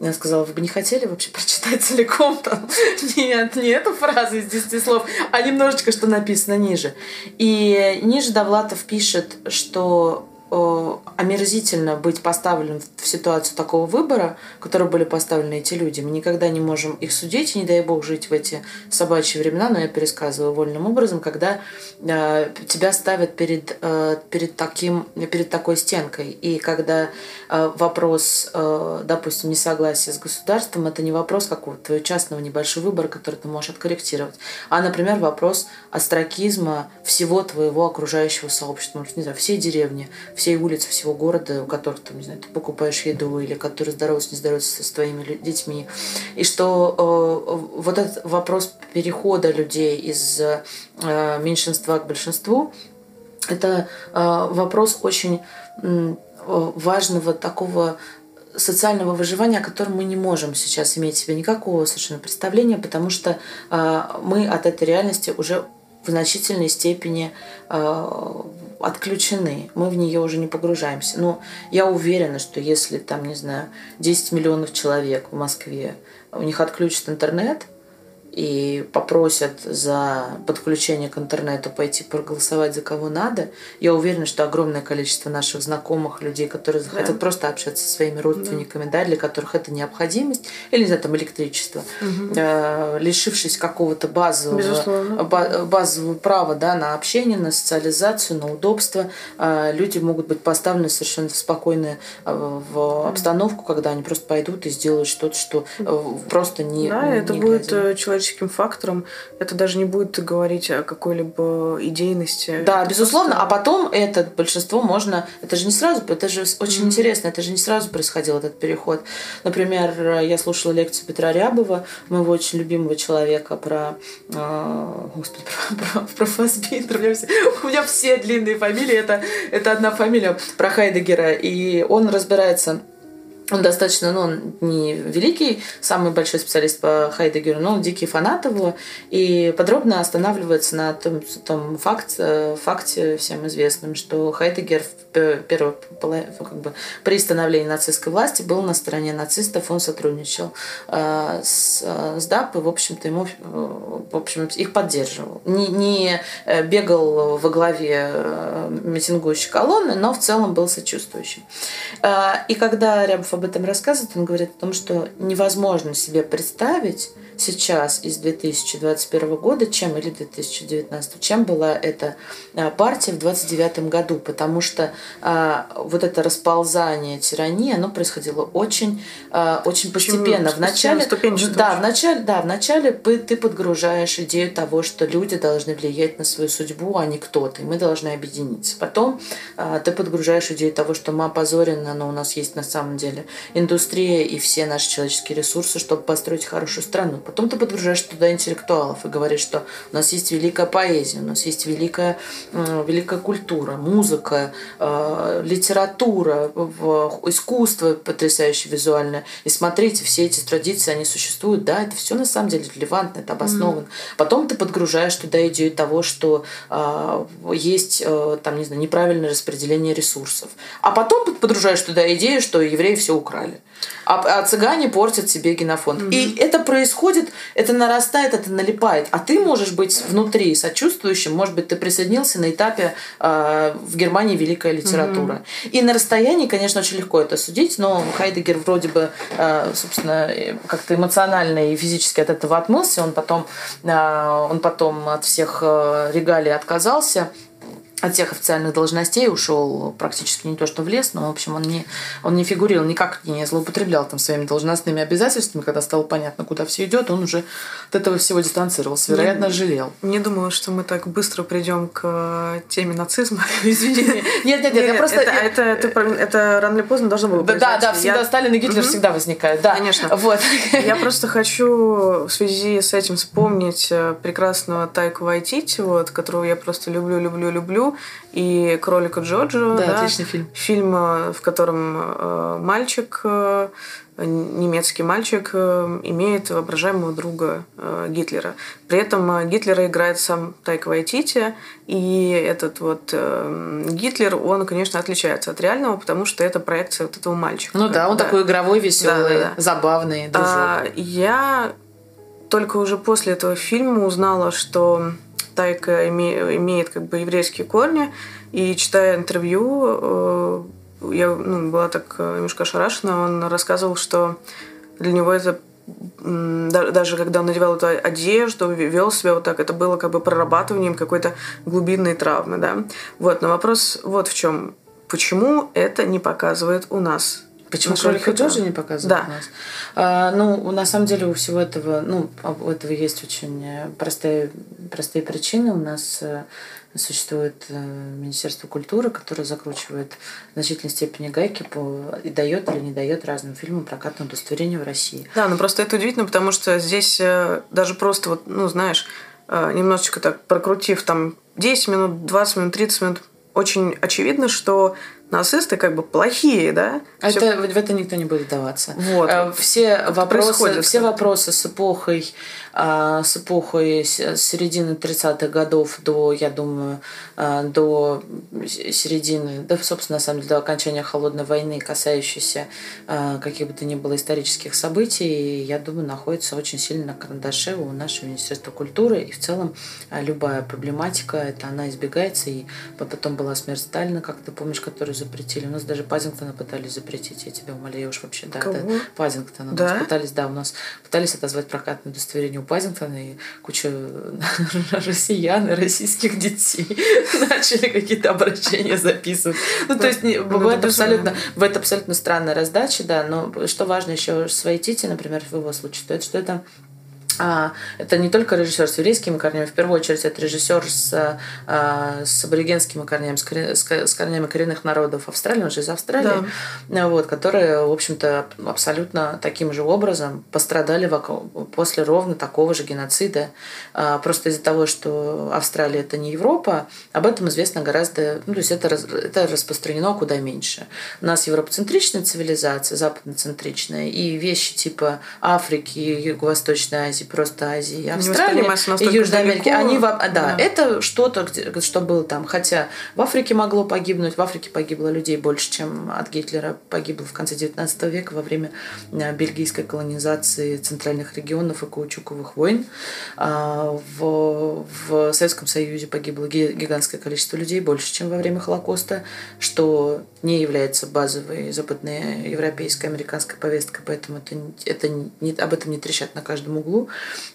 Я сказала, вы бы не хотели вообще прочитать целиком там? Нет, не эту фразу из 10 слов, а немножечко, что написано ниже. И ниже Довлатов пишет, что омерзительно быть поставленным в ситуацию такого выбора, в которой были поставлены эти люди. Мы никогда не можем их судить, не дай бог жить в эти собачьи времена, но я пересказываю вольным образом, когда э, тебя ставят перед, э, перед, таким, перед такой стенкой. И когда э, вопрос, э, допустим, несогласия с государством, это не вопрос какого-то твоего частного небольшого выбора, который ты можешь откорректировать, а, например, вопрос астракизма всего твоего окружающего сообщества, может, не знаю, всей деревни, всей улицы, всего города, у которых там, не знаю, ты покупаешь еду или которые здороваются, не здороваются с твоими детьми. И что э, вот этот вопрос перехода людей из э, меньшинства к большинству, это э, вопрос очень э, важного такого социального выживания, о котором мы не можем сейчас иметь себе никакого совершенно представления, потому что э, мы от этой реальности уже в значительной степени э, отключены, мы в нее уже не погружаемся. Но я уверена, что если там, не знаю, 10 миллионов человек в Москве, у них отключат интернет, и попросят за подключение к интернету пойти проголосовать за кого надо, я уверена, что огромное количество наших знакомых, людей, которые захотят да. просто общаться со своими родственниками, да. Да, для которых это необходимость, или, не знаю, там электричество, угу. э, лишившись какого-то базового, базового права да, на общение, на социализацию, на удобство, э, люди могут быть поставлены совершенно в спокойную э, в обстановку, когда они просто пойдут и сделают что-то, что э, просто не Да, не это будет человеческий человеческим фактором, это даже не будет говорить о какой-либо идейности. Да, это безусловно. Просто... А потом это большинство можно... Это же не сразу, это же очень mm-hmm. интересно, это же не сразу происходил этот переход. Например, я слушала лекцию Петра Рябова, моего очень любимого человека, про... Э, господи, про, про, про Фасбиндер. У меня, все, у меня все длинные фамилии, это, это одна фамилия, про Хайдегера. И он разбирается он достаточно, ну, он не великий, самый большой специалист по Хайдегеру, но он дикий фанат его и подробно останавливается на том, том факт, э, факте всем известном, что Хайдегер в первой, как бы, при становлении нацистской власти был на стороне нацистов, он сотрудничал э, с, с ДАП и, в общем-то, ему, в общем, их поддерживал. Не, не бегал во главе э, митингующей колонны, но в целом был сочувствующим. И когда Рябов об этом рассказывает, он говорит о том, что невозможно себе представить, сейчас из 2021 года, чем или 2019, чем была эта а, партия в 29 году, потому что а, вот это расползание тирании, оно происходило очень, а, очень постепенно. В начале, да, в начале, да, в начале ты подгружаешь идею того, что люди должны влиять на свою судьбу, а не кто-то, и мы должны объединиться. Потом а, ты подгружаешь идею того, что мы опозорены, но у нас есть на самом деле индустрия и все наши человеческие ресурсы, чтобы построить хорошую страну. Потом ты подгружаешь туда интеллектуалов и говоришь, что у нас есть великая поэзия, у нас есть великая, великая культура, музыка, э, литература, искусство потрясающее визуальное. И смотрите, все эти традиции, они существуют, да, это все на самом деле релевантно, это обосновано. Mm. Потом ты подгружаешь туда идею того, что э, есть э, там, не знаю, неправильное распределение ресурсов. А потом подгружаешь туда идею, что евреи все украли. А, а цыгане портят себе генофонд. Mm-hmm. И это происходит, это нарастает, это налипает. А ты можешь быть внутри сочувствующим, может быть, ты присоединился на этапе э, в Германии великая литература. Mm-hmm. И на расстоянии, конечно, очень легко это судить, но Хайдегер вроде бы, э, собственно, как-то эмоционально и физически от этого отмылся. Он потом, э, он потом от всех регалий отказался от всех официальных должностей ушел практически не то что в лес, но, в общем, он не, он не фигурировал, никак не злоупотреблял там своими должностными обязательствами. Когда стало понятно, куда все идет, он уже от этого всего дистанцировался. Вероятно, не, жалел. Не думала, что мы так быстро придем к э, теме нацизма. Извини. Нет, нет, нет, я просто... Это, рано или поздно должно было Да, да, всегда Сталин и Гитлер всегда возникают. Да, конечно. Вот. Я просто хочу в связи с этим вспомнить э, прекрасного Тайку Вайтити, вот, которого я просто люблю, люблю, люблю и «Кролика Джоджо». Да, да, отличный фильм. Фильм, э, в котором э, мальчик, э, немецкий мальчик, имеет воображаемого друга Гитлера. При этом Гитлера играет сам Тайка Вайтити, и этот вот Гитлер, он, конечно, отличается от реального, потому что это проекция вот этого мальчика. Ну да, он да. такой игровой, веселый, да, да, да. забавный, дружок. А, я только уже после этого фильма узнала, что Тайка име, имеет как бы еврейские корни, и читая интервью, э, я ну, была так э, немножко ошарашена, он рассказывал, что для него это даже когда он надевал эту одежду, вел себя вот так, это было как бы прорабатыванием какой-то глубинной травмы, да. Вот, но вопрос вот в чем. Почему это не показывает у нас? Почему кролика Джорджа не показывают да. у нас? А, ну, на самом деле у всего этого, ну, у этого есть очень э, простые, простые причины. У нас э, существует э, Министерство культуры, которое закручивает в значительной степени гайки по и дает или не дает разным фильмам прокатное удостоверение в России. Да, ну просто это удивительно, потому что здесь даже просто вот, ну, знаешь, немножечко так прокрутив там 10 минут, 20 минут, 30 минут, очень очевидно, что нацисты как бы плохие, да? Это, Всё... В это никто не будет вдаваться. Вот. Э, все вопросы, все вопросы с эпохой а, с эпохой с середины 30-х годов до, я думаю, а, до середины, да, собственно, на самом деле, до окончания холодной войны, касающейся а, каких бы то ни было исторических событий, я думаю, находится очень сильно на карандаше у нашего Министерства культуры. И в целом любая проблематика, это она избегается. И потом была смерть Сталина, как ты помнишь, которую запретили. У нас даже Пазингтона пытались запретить, я тебя умоляю уж вообще. Да, Кого? да, Пазингтона. Да? Нас пытались, да, у нас пытались отозвать прокатное удостоверение у Пазингтона, и куча россиян и российских детей начали какие-то обращения записывать. Ну, то есть, бывает абсолютно, безумно. бывает абсолютно странная раздача, да, но что важно еще с Вайтити, например, в его случае, то это что это а, это не только режиссер с еврейскими корнями, в первую очередь это режиссер с, а, с аборигенскими корнями, с, коре- с ко- с корнями коренных народов Австралии, он же из Австралии, А, вот, которые, в общем-то, абсолютно таким же образом пострадали воко- после ровно такого же геноцида. А, Просто из-за того, что Австралия это не Европа, об этом известно гораздо, ну, то есть это, это распространено куда меньше. У нас европоцентричная цивилизация, западноцентричная, и вещи типа Африки, Юго-Восточной Азии, просто Азии, Австралии и Южной Америки, они, во- да, Да. это что-то, что было там. Хотя в Африке могло погибнуть, в Африке погибло людей больше, чем от Гитлера погибло в конце 19 века во время э, бельгийской колонизации центральных регионов и каучуковых войн. А, В, в Советском Союзе погибло ги- гигантское количество людей, больше, чем во время Холокоста, что не является базовой западной европейской, американской повесткой, поэтому это, это не, об этом не трещат на каждом углу.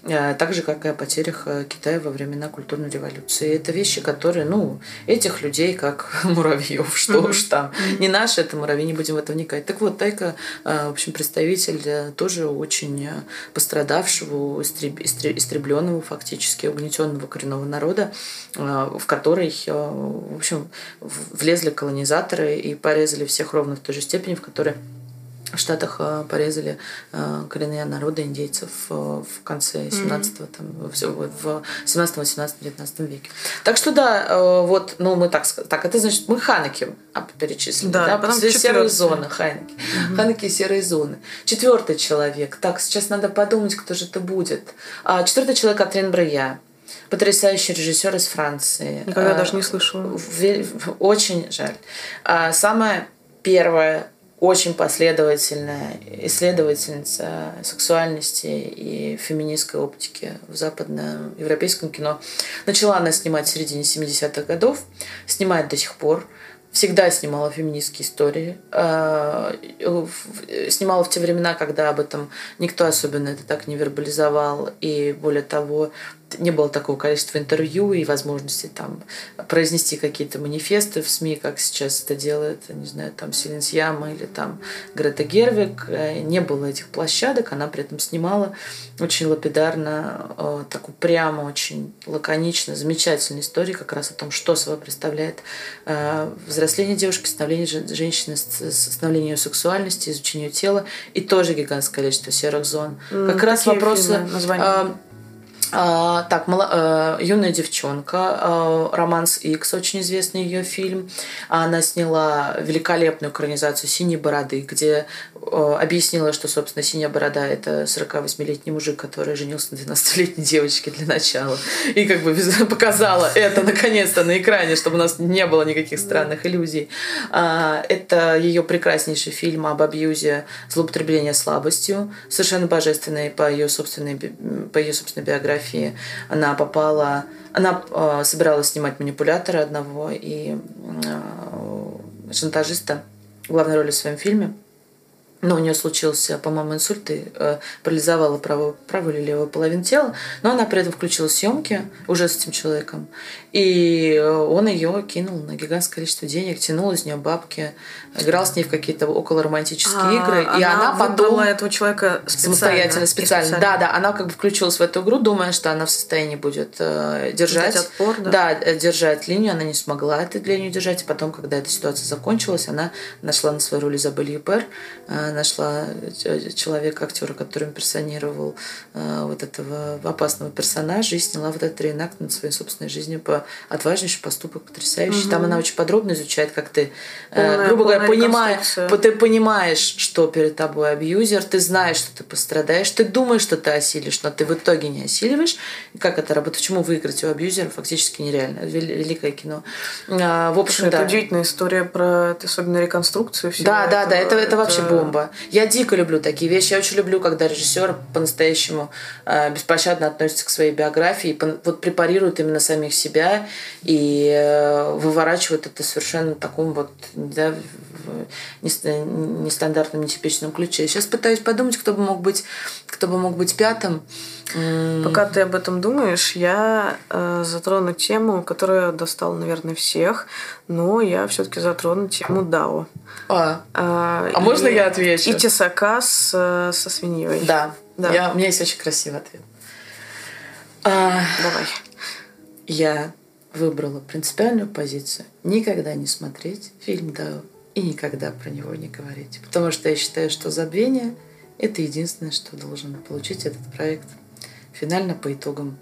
Э, Так же, как и о потерях э, Китая во времена культурной революции. Это вещи, которые, ну, этих людей, как муравьев, что уж там. Не наши это муравьи, не будем в это вникать. Так вот, Тайка, э, в общем, представитель тоже очень пострадавшего, истреб- истре- истребленного фактически, угнетенного коренного народа, в который, в общем, влезли колонизаторы и порезали всех ровно в той же степени, в которой в Штатах э, порезали э, коренные народы индейцев э, в конце 17-го, там, в, в 17 18 19 веке. Так что да, вот, ну мы так так, это значит, мы ханаки перечислили, Да, да, потом серые зоны, ханаки. Ханаки и серые зоны. Четвертый человек, так, сейчас надо подумать, кто же это будет. А, четвертый человек Катрин Брея. Потрясающий режиссер из Франции. Никогда А, даже не слышала. Очень жаль. А Самая первая очень последовательная исследовательница сексуальности и феминистской оптики в западноевропейском кино. Начала она снимать в середине 70-х годов, снимает до сих пор. Всегда снимала феминистские истории. А, в- Снимала в те времена, когда об этом никто особенно это так не вербализовал. И более того, не было такого количества интервью и возможности там произнести какие-то манифесты в СМИ, как сейчас это делает, не знаю, там Селенс Яма или там Грета Гервик. Э, Не было этих площадок, она при этом снимала очень лапидарно, э, такую прямо, очень лаконично, замечательную историю как раз о том, что собой представляет э, взросление девушки, становление жен- женщины, становление ее сексуальности, изучение ее тела и тоже гигантское количество серых зон. Как раз какие вопросы... фильмы? А, так, мала- э, юная девчонка, э, Романс Икс, очень известный ее фильм. Она сняла великолепную экранизацию Синей бороды, где э, объяснила, что, собственно, Синяя борода это 48-летний мужик, который женился на 12-летней девочке для начала. И как бы показала это наконец-то на экране, чтобы у нас не было никаких странных иллюзий. А, Это ее прекраснейший фильм об абьюзе злоупотребления слабостью, совершенно божественный по ее собственной, по ее собственной биографии. Она попала, она э, собиралась снимать манипулятора одного и э, шантажиста главной роли в своем фильме. Но у нее случился, по-моему, инсульт и э, парализовала правую, правую или левую половину тела. Но она при этом включила съемки уже с этим человеком. И э, он ее кинул на гигантское количество денег, тянул из нее бабки, играл с ней в какие-то околоромантические А, игры. и она потом этого человека специально. самостоятельно, и специально. Да, да, она как бы включилась в эту игру, думая, что она в состоянии будет э, держать, Дать отпор, да? э, держать линию. Она не смогла эту линию держать. И потом, когда эта ситуация закончилась, она нашла на свою роль Изабель Юпер, э, нашла человека, актера, который имперсонировал э, вот этого опасного персонажа и сняла вот этот реенакт над своей собственной жизнью по отважнейший поступок, потрясающий. Угу. Там она очень подробно изучает, как ты, э, полная, грубо говоря, понимаешь, ты понимаешь, что перед тобой абьюзер, ты знаешь, что ты пострадаешь, ты думаешь, что ты осилишь, но ты в итоге не осиливаешь. Как это работает? Почему выиграть у абьюзера фактически нереально? Великое кино. А, в общем, да. Это удивительная история про особенно реконструкцию всего Да, да, да, это, это вообще бомба. Я дико люблю такие вещи. Я очень люблю, когда режиссер по-настоящему э, беспощадно относится к своей биографии, вот препарирует именно самих себя и э, выворачивает это совершенно в таком вот да, нестандартном, нетипичном ключе. Сейчас пытаюсь подумать, кто бы мог быть, кто бы мог быть пятым. Пока ты об этом думаешь, я э, затрону тему, которая достала, наверное, всех, но я все-таки затрону тему Дао. А, а, а можно я отвечу? И тесака с, со свиньей. Да. да. Я, у меня есть очень красивый ответ. А, Давай. Я выбрала принципиальную позицию никогда не смотреть фильм Дао и никогда про него не говорить. Потому что я считаю, что забвение – это единственное, что должен получить этот проект финально по итогам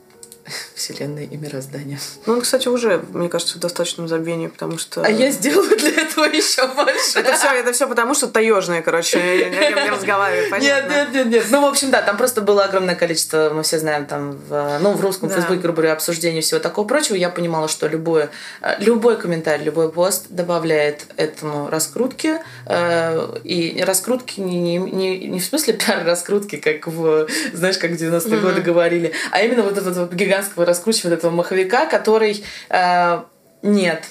Вселенной и мироздания. Ну, он, кстати, уже, мне кажется, в достаточном забвении, потому что... А я сделаю для этого еще больше. Это все, это все потому, что таежные, короче, не разговариваю, понятно? Нет, нет, нет, нет. Ну, в общем, да, там просто было огромное количество, мы все знаем, там, в, ну, в русском да. Фейсбуке, грубо говоря, обсуждений всего такого прочего. Я понимала, что любое, любой комментарий, любой пост добавляет этому раскрутки. Э, и раскрутки не, не, не, не в смысле пиар-раскрутки, как в, знаешь, как в 90-е годы говорили, а именно вот этого вот гигантского раскручивает этого маховика, который э, нет.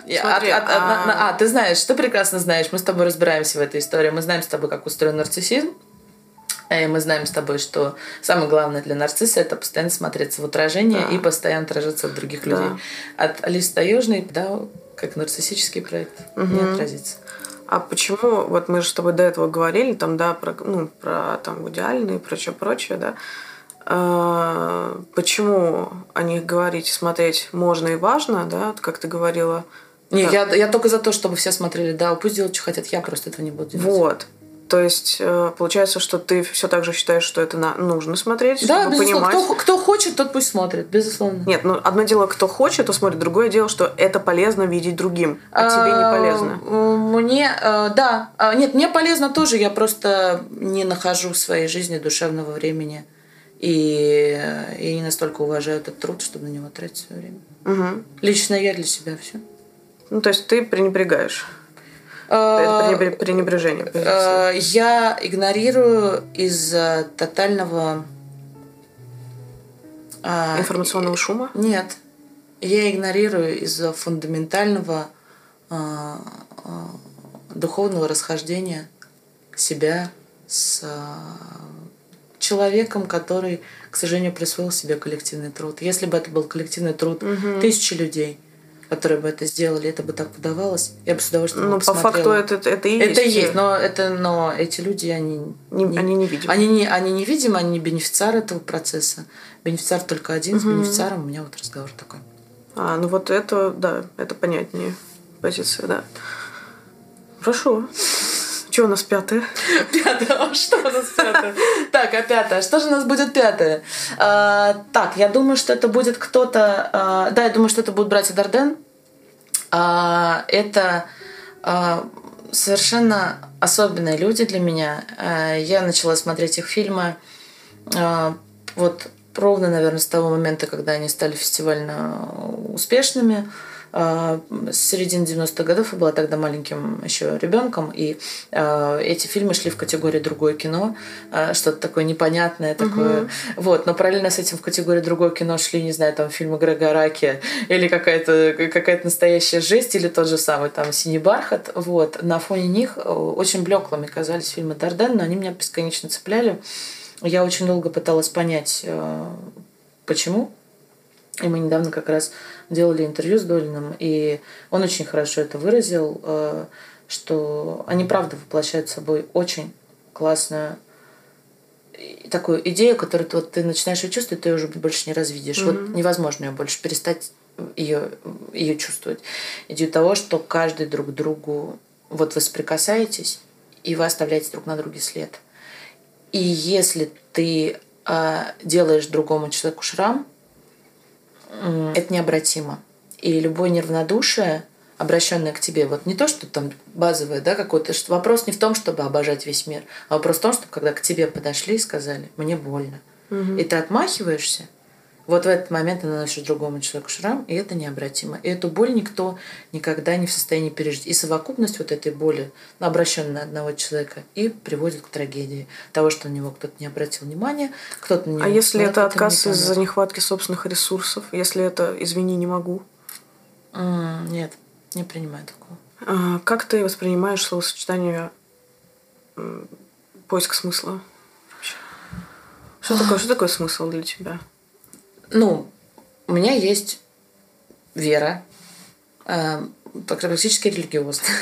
Смотри, а, а, а... а, ты знаешь, ты прекрасно знаешь, мы с тобой разбираемся в этой истории, мы знаем с тобой, как устроен нарциссизм, и мы знаем с тобой, что самое главное для нарцисса это постоянно смотреться в отражение да. и постоянно отражаться от других да. людей. От Алисы Таежной, да, как нарциссический проект, угу. не отразится. А почему, вот мы же с тобой до этого говорили, там, да, про, ну, про там идеальные и прочее, прочее, да, почему о них говорить и смотреть можно и важно, да, как ты говорила. Не, я, я только за то, чтобы все смотрели, да, пусть делают, что хотят, я просто этого не буду делать. Вот. То есть э, получается, что ты все так же считаешь, что это на, нужно смотреть, да, чтобы безусловно. понимать. Кто, кто хочет, тот пусть смотрит, безусловно. Нет, ну одно дело, кто хочет, то смотрит, другое дело, что это полезно видеть другим, а, тебе не полезно. Мне, э, да, а, нет, мне полезно тоже, я просто не нахожу в своей жизни душевного времени и, и не настолько уважаю этот труд, чтобы на него тратить свое время. Угу. Лично я для себя все. Ну, то есть ты пренебрегаешь. А, это пренебрежение. А, я игнорирую из-за тотального а, информационного шума? Нет. Я игнорирую из-за фундаментального духовного расхождения себя с человеком, который, к сожалению, присвоил себе коллективный труд. Если бы это был коллективный труд угу. тысячи людей, которые бы это сделали, это бы так подавалось, я бы с удовольствием Ну, по факту это, это и есть. Это есть, но, это, но эти люди, они не, не, они невидимы. Они, не, они невидимы, они не бенефициар этого процесса. Бенефициар только один, угу. с бенефициаром у меня вот разговор такой. А, ну вот это, да, это понятнее позиция, да. Хорошо. Что у нас пятое? Пятое. А что у нас пятое? Так, а пятое? Что же у нас будет пятое? А, так, я думаю, что это будет кто-то... А, да, я думаю, что это будут братья Дарден. А, это совершенно особенные люди для меня. Я начала смотреть их фильмы вот ровно, наверное, с того момента, когда они стали фестивально успешными. А, с середины 90-х годов. Я была тогда маленьким еще ребенком, и э, эти фильмы шли в категории другое кино, э, что-то такое непонятное такое. Угу. Вот, но параллельно с этим в категории другое кино шли, не знаю, там фильмы Грега Раки или какая-то какая настоящая жесть, или тот же самый там «Синий бархат». Вот. На фоне них очень блеклыми казались фильмы Дарден, но они меня бесконечно цепляли. Я очень долго пыталась понять, почему. И мы недавно как раз делали интервью с Долиным, и он очень хорошо это выразил, э, что они правда воплощают собой очень классную такую идею, которую ты, вот, ты начинаешь ее чувствовать, ты ее уже больше не развидишь. Mm-hmm. Вот невозможно ее больше перестать ее, ее чувствовать. Идею того, что каждый друг другу вот вы соприкасаетесь, и вы оставляете друг на друге след. И если ты э, делаешь другому человеку шрам, э, это необратимо. И любое неравнодушие, обращенное к тебе, вот не то, что там базовое, да, какой-то, что вопрос не в том, чтобы обожать весь мир, а вопрос в том, что когда к тебе подошли и сказали, мне больно, угу. и ты отмахиваешься, вот в этот момент ты наносишь другому человеку шрам, и это необратимо. И эту боль никто никогда не в состоянии пережить. И совокупность вот этой боли, обращенной на одного человека, и приводит к трагедии того, что на него кто-то не обратил внимания, кто-то на него... А если это отказ из-за нехватки собственных ресурсов? Если это «извини, не могу»? Mm, нет, не принимаю такого. А как ты воспринимаешь словосочетание поиск смысла? Что такое, что такое смысл для тебя? Ну, у меня есть вера, э, практически религиозная.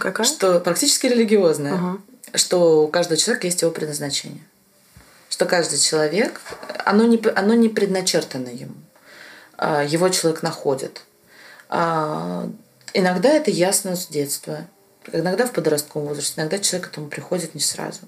Какая? Что практически религиозная. Угу. Что у каждого человека есть его предназначение. Что каждый человек, оно не, оно не предначертано ему. А, его человек находит. А, иногда это ясно с детства. Иногда в подростковом возрасте, иногда человек к этому приходит не сразу.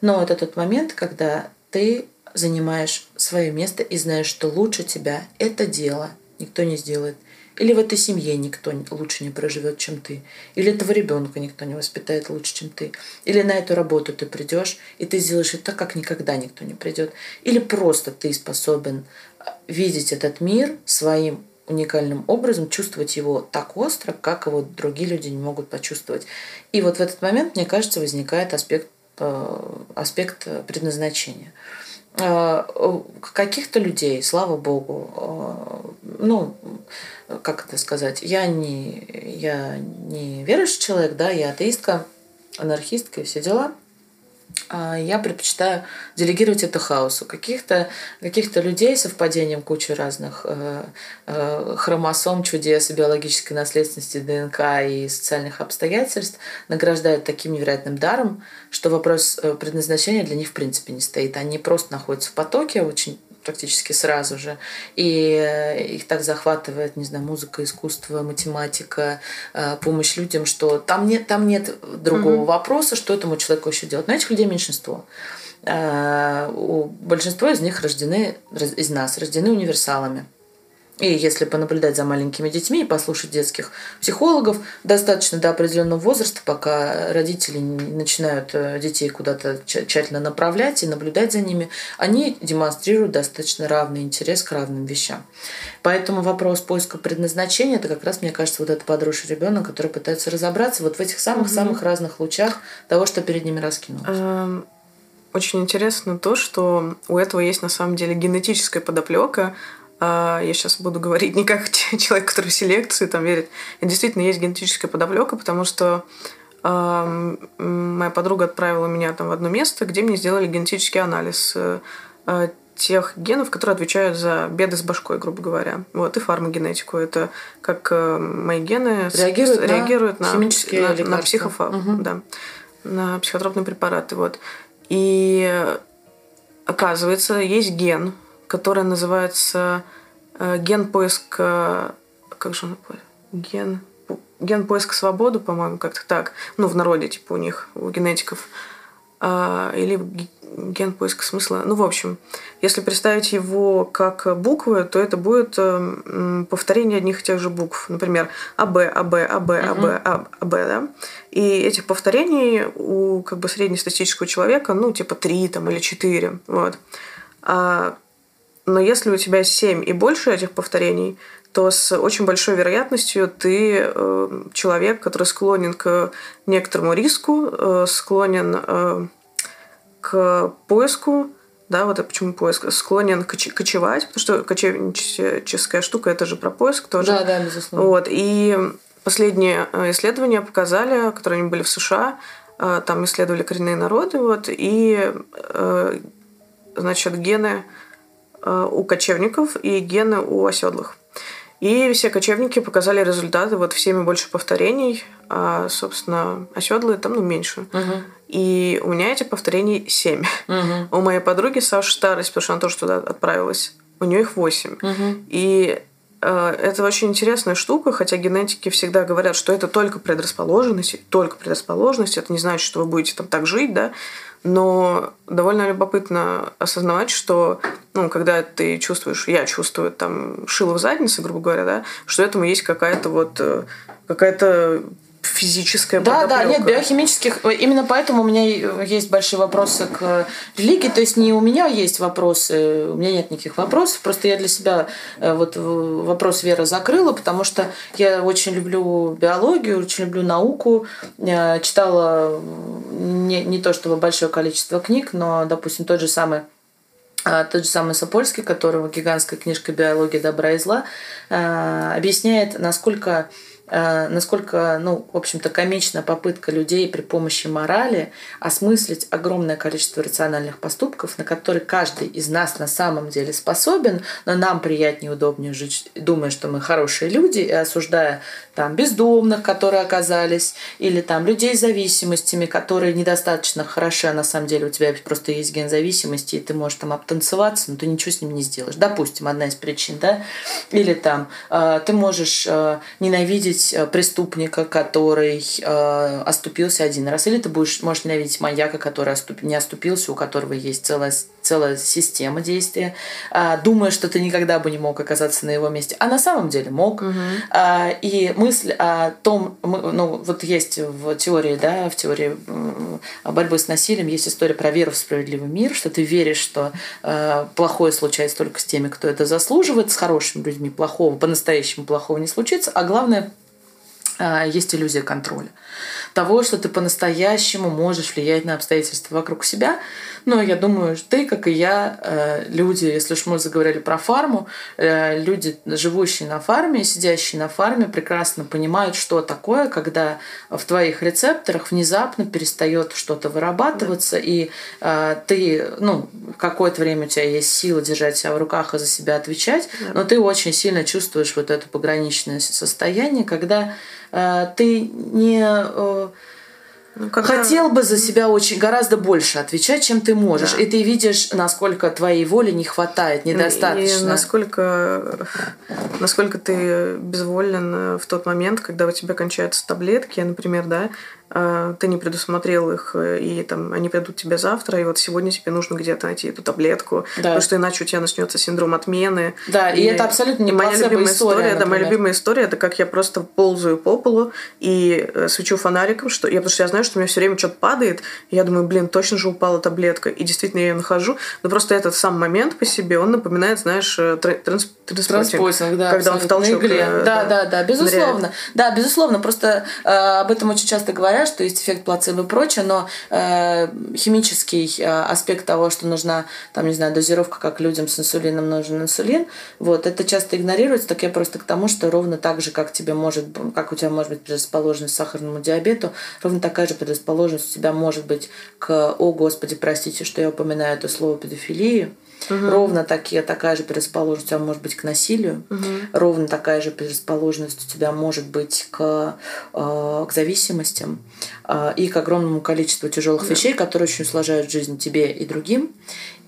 Но это тот момент, когда ты занимаешь свое место и знаешь, что лучше тебя это дело никто не сделает. Или в этой семье никто лучше не проживет, чем ты. Или этого ребенка никто не воспитает лучше, чем ты. Или на эту работу ты придешь, и ты сделаешь это так, как никогда никто не придет. Или просто ты способен а, видеть этот мир своим уникальным образом, чувствовать его так остро, как его другие люди не могут почувствовать. И вот в этот момент, мне кажется, возникает аспект, э, аспект предназначения. Э, каких-то людей, слава богу, э, ну, как это сказать, я не, я не верующий человек, да, я атеистка, анархистка и все дела – я предпочитаю делегировать это хаосу. Каких-то каких людей совпадением кучи разных э, э, хромосом, чудес, биологической наследственности, ДНК и социальных обстоятельств награждают таким невероятным даром, что вопрос э, предназначения для них в принципе не стоит. Они просто находятся в потоке очень практически сразу же. И э, их так захватывает, не знаю, музыка, искусство, математика, э, помощь людям, что там нет, там нет другого угу. вопроса, что этому человеку еще делать. Но этих людей меньшинство. Э, у большинство из них рождены, из нас, рождены универсалами. И если понаблюдать за маленькими детьми и послушать детских психологов, достаточно до определенного возраста, пока родители начинают э, детей куда-то тщательно направлять и наблюдать за ними, они демонстрируют достаточно равный интерес к равным вещам. Поэтому вопрос поиска предназначения это как раз, мне кажется, вот этот подросший ребенок, который пытается разобраться вот в этих самых-самых угу. разных лучах того, что перед ними раскинулось. Эм, очень интересно то, что у этого есть на самом деле генетическая подоплека, а, я сейчас буду говорить не как человек, который в селекцию там верит. И действительно есть генетическая подоплека, потому что э, моя подруга отправила меня там в одно место, где мне сделали генетический анализ э, тех генов, которые отвечают за беды с башкой, грубо говоря. Вот, и фармагенетику. Это как э, мои гены реагируют, реагируют на, химические на, на, на психофа, угу. да, на психотропные препараты. Вот. И оказывается, есть ген, которая называется э, ген поиска... Как же он? Ген... Ген поиска свободы, по-моему, как-то так. Ну, в народе, типа, у них, у генетиков. А, или ген поиска смысла. Ну, в общем, если представить его как буквы, то это будет э, повторение одних и тех же букв. Например, АБ, АБ, АБ, АБ, АБ, да? И этих повторений у как бы среднестатистического человека, ну, типа три там, или четыре. Вот. А но если у тебя 7 и больше этих повторений, то с очень большой вероятностью ты э, человек, который склонен к некоторому риску, э, склонен э, к поиску, да, вот почему поиск, склонен коч- кочевать, потому что кочевническая штука это же про поиск тоже. Да, да, безусловно. Вот, и последние э, исследования показали, которые они были в США, э, там исследовали коренные народы, вот, и, э, значит, гены у кочевников и гены у оседлых. И все кочевники показали результаты вот всеми больше повторений, а, собственно, оседлые там, ну, меньше. Угу. И у меня этих повторений семь. Угу. У моей подруги Саши старость, потому что она тоже туда отправилась, у нее их восемь. Угу. И Э, это очень интересная штука, хотя генетики всегда говорят, что это только предрасположенность, только предрасположенность, это не значит, что вы будете там так жить, да, но довольно любопытно осознавать, что, ну, когда ты чувствуешь, я чувствую там шило в заднице, грубо говоря, да, что этому есть какая-то вот э, какая-то физическая Да, да, нет, биохимических. Именно поэтому у меня есть большие вопросы к религии. То есть не у меня есть вопросы, у меня нет никаких вопросов. Просто я для себя э, вот вопрос веры закрыла, потому что я очень люблю биологию, очень люблю науку. Я читала не, не то чтобы большое количество книг, но, допустим, тот же самый а, тот же самый Сапольский, которого гигантская книжка «Биология добра и зла», э, объясняет, насколько Э, насколько, ну, в общем-то, комична попытка людей при помощи морали осмыслить огромное количество рациональных поступков, на которые каждый из нас на самом деле способен, но нам приятнее удобнее жить, думая, что мы хорошие люди, и осуждая там бездомных, которые оказались, или там людей с зависимостями, которые недостаточно хороши, а на самом деле у тебя просто есть ген зависимости, и ты можешь там обтанцеваться, но ты ничего с ним не сделаешь. Допустим, одна из причин, да? Или там э, ты можешь э, ненавидеть ненавидеть э, преступника, который э, оступился один раз, или ты будешь, можешь ненавидеть маньяка, который оступ, не оступился, у которого есть целая, целая система действия, э, думая, что ты никогда бы не мог оказаться на его месте, а на самом деле мог. Угу. Э, и мысль о том, ну вот есть в теории, да, в теории борьбы с насилием есть история про веру в справедливый мир, что ты веришь, что э, плохое случается только с теми, кто это заслуживает, с хорошими людьми плохого, по-настоящему плохого не случится, а главное а, есть иллюзия контроля. Того, что ты по-настоящему можешь влиять на обстоятельства вокруг себя. Но я думаю, ты, как и я, э, люди, если уж мы заговорили про фарму, э, люди, живущие на фарме, сидящие на фарме, прекрасно понимают, что такое, когда в твоих рецепторах внезапно перестает что-то вырабатываться, да. и э, ты, ну, какое-то время у тебя есть сила держать себя в руках и за себя отвечать, да. но ты очень сильно чувствуешь вот это пограничное состояние, когда ты не ну, когда... Хотел бы за себя очень гораздо больше отвечать, чем ты можешь. Да. И ты видишь, насколько твоей воли не хватает, недостаточно. И насколько, насколько ты безволен в тот момент, когда у тебя кончаются таблетки, например, да, ты не предусмотрел их, э, и там они придут тебе завтра, и вот сегодня тебе нужно где-то найти эту таблетку, да. потому что иначе у тебя начнется синдром отмены. Да, и, и это абсолютно не моя любимая история. история да, моя любимая история это как я просто ползаю по полу и э, свечу фонариком, что я потому что я знаю, что у меня все время что-то падает, и я думаю, блин, точно же упала таблетка, и действительно я ее нахожу, но просто этот сам момент по себе, он напоминает, знаешь, э, транс транспортинг, да, когда он в толчок. Да, да, да, да, безусловно, ныряет. да, безусловно, просто э, об этом очень часто говорят говорят, что есть эффект плацебо и прочее, но э, химический э, аспект того, что нужна, там, не знаю, дозировка, как людям с инсулином нужен инсулин, вот, это часто игнорируется, так я просто к тому, что ровно так же, как тебе может, как у тебя может быть предрасположенность к сахарному диабету, ровно такая же предрасположенность у тебя может быть к, о господи, простите, что я упоминаю это слово педофилии, Угу. Ровно такие, такая же предрасположенность у тебя может быть к насилию. Угу. Ровно такая же предрасположенность у тебя может быть к, э, к зависимостям э, и к огромному количеству тяжелых да. вещей, которые очень усложняют жизнь тебе и другим.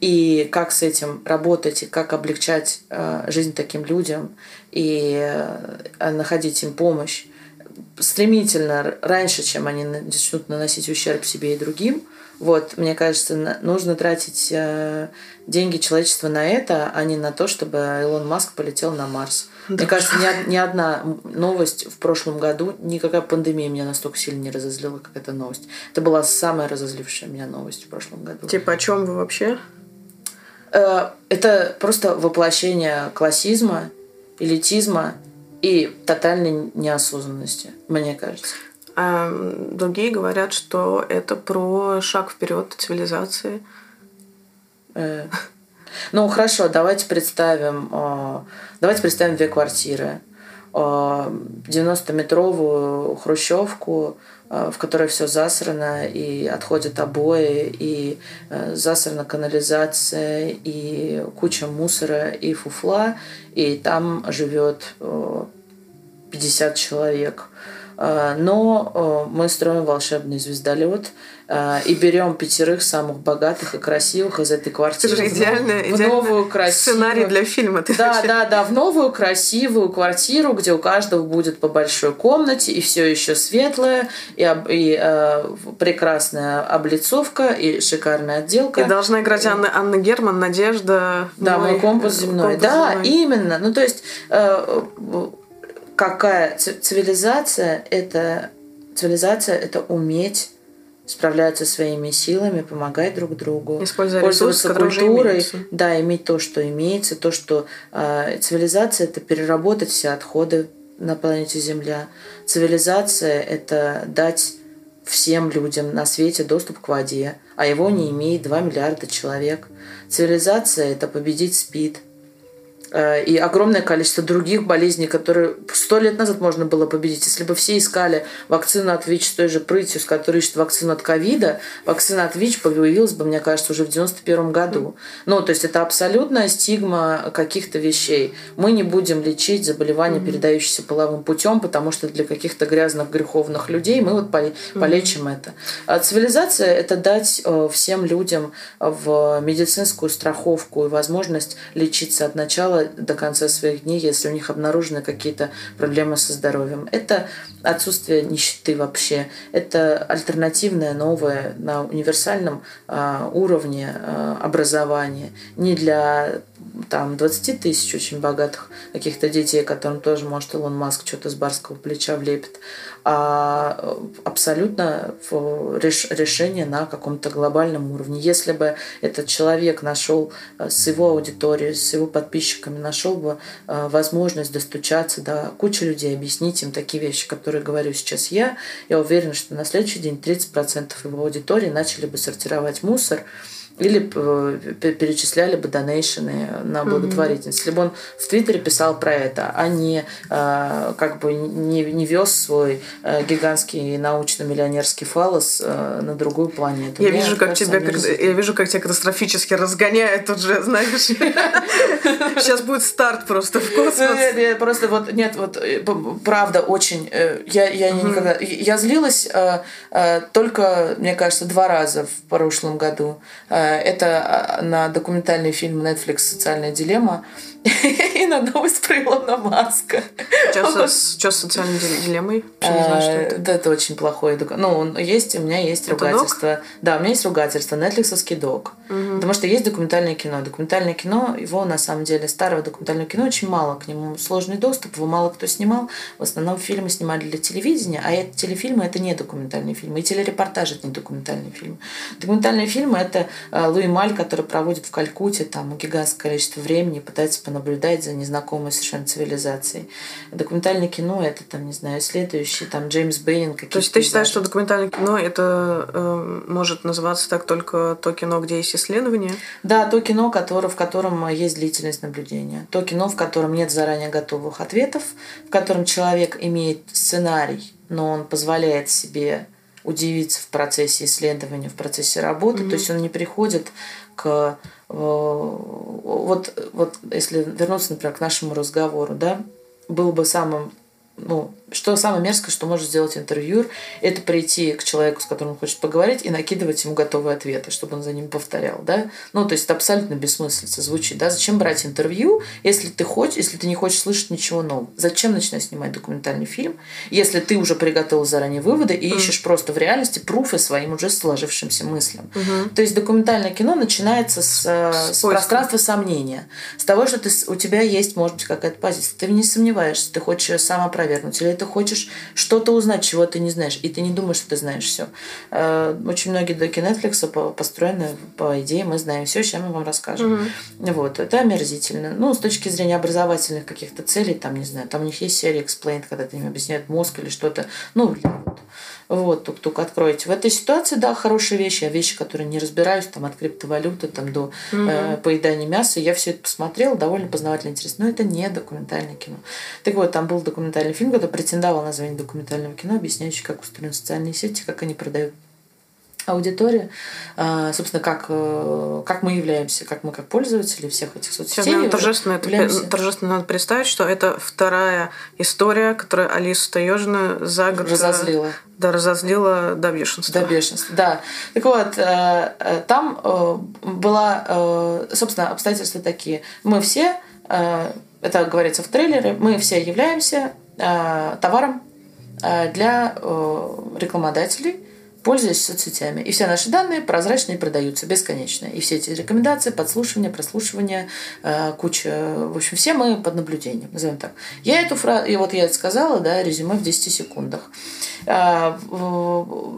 И как с этим работать, и как облегчать э, жизнь таким людям, и находить им помощь стремительно раньше, чем они начнут наносить ущерб себе и другим. Вот, мне кажется, нужно тратить э, деньги человечества на это, а не на то, чтобы Илон Маск полетел на Марс. Да. Мне кажется, ни, ни одна новость в прошлом году, никакая пандемия меня настолько сильно не разозлила, как эта новость. Это была самая разозлившая меня новость в прошлом году. Типа о чем вы вообще? Э, это просто воплощение классизма, элитизма и тотальной неосознанности, мне кажется. А другие говорят, что это про шаг вперед цивилизации. Э. Ну хорошо, давайте представим, а, давайте представим две квартиры. 90-метровую а, хрущевку, в которой все засрано, и отходят обои, и э, засрана канализация, и куча мусора, и фуфла, и там живет 50 человек Э, но э, мы строим волшебный звездолет э, и берем пятерых самых богатых и красивых из этой квартиры. Это же идеальный, в новую красивую... сценарий для фильма. Ты да, да, да, в новую красивую квартиру, где у каждого будет по большой комнате и все еще светлое и, и э, прекрасная облицовка и шикарная отделка. И должна играть Анна, Анна Герман, Надежда. Да, мой, мой компас земной. Компас да, земной. именно. Ну то есть э, какая цивилизация это цивилизация это уметь справляться своими силами, помогать друг другу, Используя пользоваться ресурсы, культурой, да, иметь то, что имеется, то, что э, цивилизация это переработать все отходы на планете Земля. Цивилизация это дать всем людям на свете доступ к воде, а его не имеет 2 миллиарда человек. Цивилизация это победить спид, и огромное количество других болезней, которые сто лет назад можно было победить. Если бы все искали вакцину от ВИЧ с той же прытью, с которой ищут вакцину от ковида, вакцина от ВИЧ появилась бы, мне кажется, уже в 91 году. Ну, то есть это абсолютная стигма каких-то вещей. Мы не будем лечить заболевания, mm-hmm. передающиеся половым путем, потому что для каких-то грязных, греховных людей мы вот полечим mm-hmm. это. А цивилизация – это дать э, всем людям в медицинскую страховку и возможность лечиться от начала до конца своих дней, если у них обнаружены какие-то проблемы со здоровьем. Это отсутствие нищеты вообще. Это альтернативное, новое, на универсальном э, уровне э, образование. Не для там 20 тысяч очень богатых каких-то детей, которым тоже, может, Илон Маск что-то с барского плеча влепит, а э, абсолютно реш, решение на каком-то глобальном уровне. Если бы этот человек нашел э, с его аудиторией, с его подписчиками, нашел бы э, возможность достучаться до кучи людей, объяснить им такие вещи, которые говорю сейчас я, я уверена, что на следующий день 30% его аудитории начали бы сортировать мусор, или э, перечисляли бы донейшены на благотворительность. Mm-hmm. Если бы он в Твиттере писал про это, а не э, как бы не, не вез свой э, гигантский научно-миллионерский фалос на другую планету. Я вижу, как тебя, я вижу, как тебя катастрофически разгоняет тут же, знаешь. Сейчас будет старт просто в космос. Нет, просто вот, нет, вот, правда, очень, я, я никогда, я злилась только, мне кажется, два раза в прошлом году это а, на документальный фильм Netflix «Социальная дилемма». и на новость про Илона Маска. Что с, социальной дилеммой? Да, это очень плохой Ну, есть, у меня есть ругательство. Да, у меня есть ругательство. Netflixовский док. Потому что есть документальное кино. Документальное кино, его на самом деле, старого документального кино очень мало. К нему сложный доступ, его мало кто снимал. В основном фильмы снимали для телевидения, а это, телефильмы это не документальные фильмы. И телерепортажи это не документальные фильмы. Документальные фильмы это э, Луи Маль, который проводит в Калькутте там гигантское количество времени, пытается наблюдать за незнакомой совершенно цивилизацией. Документальное кино это там, не знаю, следующий, там Джеймс Бэйн. То есть ты считаешь, что документальное кино это э, может называться так только то кино, где есть исследования? Да, то кино, которое, в котором есть длительность наблюдения. То кино, в котором нет заранее готовых ответов, в котором человек имеет сценарий, но он позволяет себе удивиться в процессе исследования, в процессе работы. Mm-hmm. То есть он не приходит к вот, вот если вернуться, например, к нашему разговору, да, было бы самым ну, что самое мерзкое, что может сделать интервьюер, это прийти к человеку, с которым он хочет поговорить, и накидывать ему готовые ответы, чтобы он за ним повторял, да? Ну, то есть это абсолютно бессмыслица звучит, да? Зачем брать интервью, если ты хочешь, если ты не хочешь слышать ничего нового? Зачем начинать снимать документальный фильм, если ты уже приготовил заранее выводы и mm. ищешь просто в реальности пруфы своим уже сложившимся мыслям? Mm-hmm. То есть документальное кино начинается с, с, с пространства сомнения, с того, что ты, у тебя есть, может быть, какая-то позиция, ты не сомневаешься, ты хочешь ее сам опровергнуть, или ты хочешь что-то узнать, чего ты не знаешь, и ты не думаешь, что ты знаешь все. Э, очень многие доки Netflix построены по идее, мы знаем все, сейчас мы вам расскажем. Угу. Вот, это омерзительно. Ну, с точки зрения образовательных каких-то целей, там, не знаю, там у них есть серия Explained, когда ты им объясняют мозг или что-то. Ну, вот. Вот, тук-тук, откройте. В этой ситуации, да, хорошие вещи, а вещи, которые не разбираюсь, там, от криптовалюты там, до угу. э, поедания мяса, я все это посмотрела, довольно познавательно интересно. Но это не документальное кино. Так вот, там был документальный фильм, который претендовал на название документального кино, объясняющий, как устроены социальные сети, как они продают аудитория, а, собственно, как, э, как мы являемся, как мы как пользователи всех этих соцсетей. Сейчас, торжественно, это, торжественно надо представить, что это вторая история, которая Алису Таежину за год... Разозлила. Да, разозлила до бешенства. До бешенства, да. Так вот, э, э, там была, собственно, обстоятельства такие. Мы все, это говорится в трейлере, мы все являемся товаром для рекламодателей, пользуясь соцсетями. И все наши данные прозрачные продаются бесконечно. И все эти рекомендации, подслушивания, прослушивания, э, куча... В общем, все мы под наблюдением, назовем так. Я эту фразу... И вот я это сказала, да, резюме в 10 секундах. Э,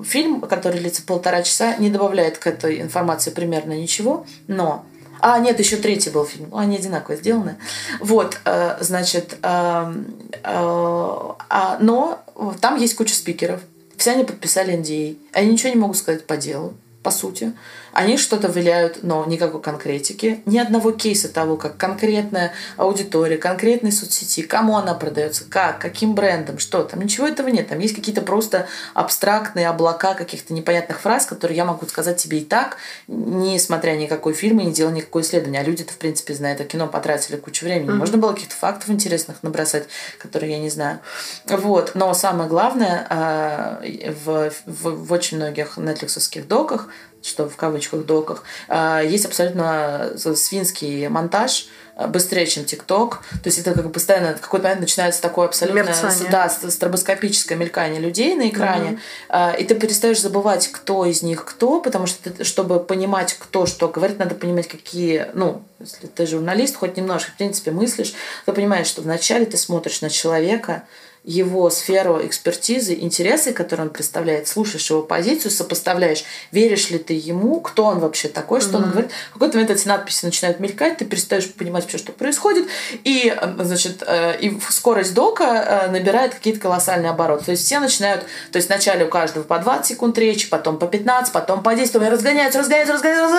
фильм, который длится полтора часа, не добавляет к этой информации примерно ничего, но а, нет, еще третий был фильм. Они одинаково сделаны. Вот, э, значит, э, а, но там есть куча спикеров. Все они подписали NDA. Они ничего не могут сказать по делу, по сути. Они что-то виляют, но никакой конкретики. Ни одного кейса того, как конкретная аудитория, конкретной соцсети, кому она продается, как, каким брендом, что там. Ничего этого нет. Там есть какие-то просто абстрактные облака каких-то непонятных фраз, которые я могу сказать тебе и так, не смотря никакой фильм и не делая никакое исследование. А люди-то, в принципе, знают о кино, потратили кучу времени. Mm-hmm. Можно было каких-то фактов интересных набросать, которые я не знаю. Вот. Но самое главное, а, в, в, в очень многих нетфликсовских доках что в кавычках доках, а, есть абсолютно свинский монтаж, а, быстрее, чем ТикТок. То есть это как бы постоянно в какой-то момент начинается такое абсолютно да, стробоскопическое мелькание людей на экране. Угу. И ты перестаешь забывать, кто из них кто, потому что ты, чтобы понимать, кто что говорит, надо понимать, какие, ну, если ты журналист, хоть немножко, в принципе, мыслишь, то понимаешь, что вначале ты смотришь на человека, его сферу экспертизы, интересы, которые он представляет, слушаешь его позицию, сопоставляешь, веришь ли ты ему, кто он вообще такой, что mm-hmm. он говорит. В какой-то момент эти надписи начинают мелькать, ты перестаешь понимать вообще, что происходит, и, э, значит, э, и скорость дока э, набирает какие-то колоссальные обороты. То есть все начинают, то есть вначале у каждого по 20 секунд речи, потом по 15, потом по 10, потом разгоняются, разгоняются, разгоняются,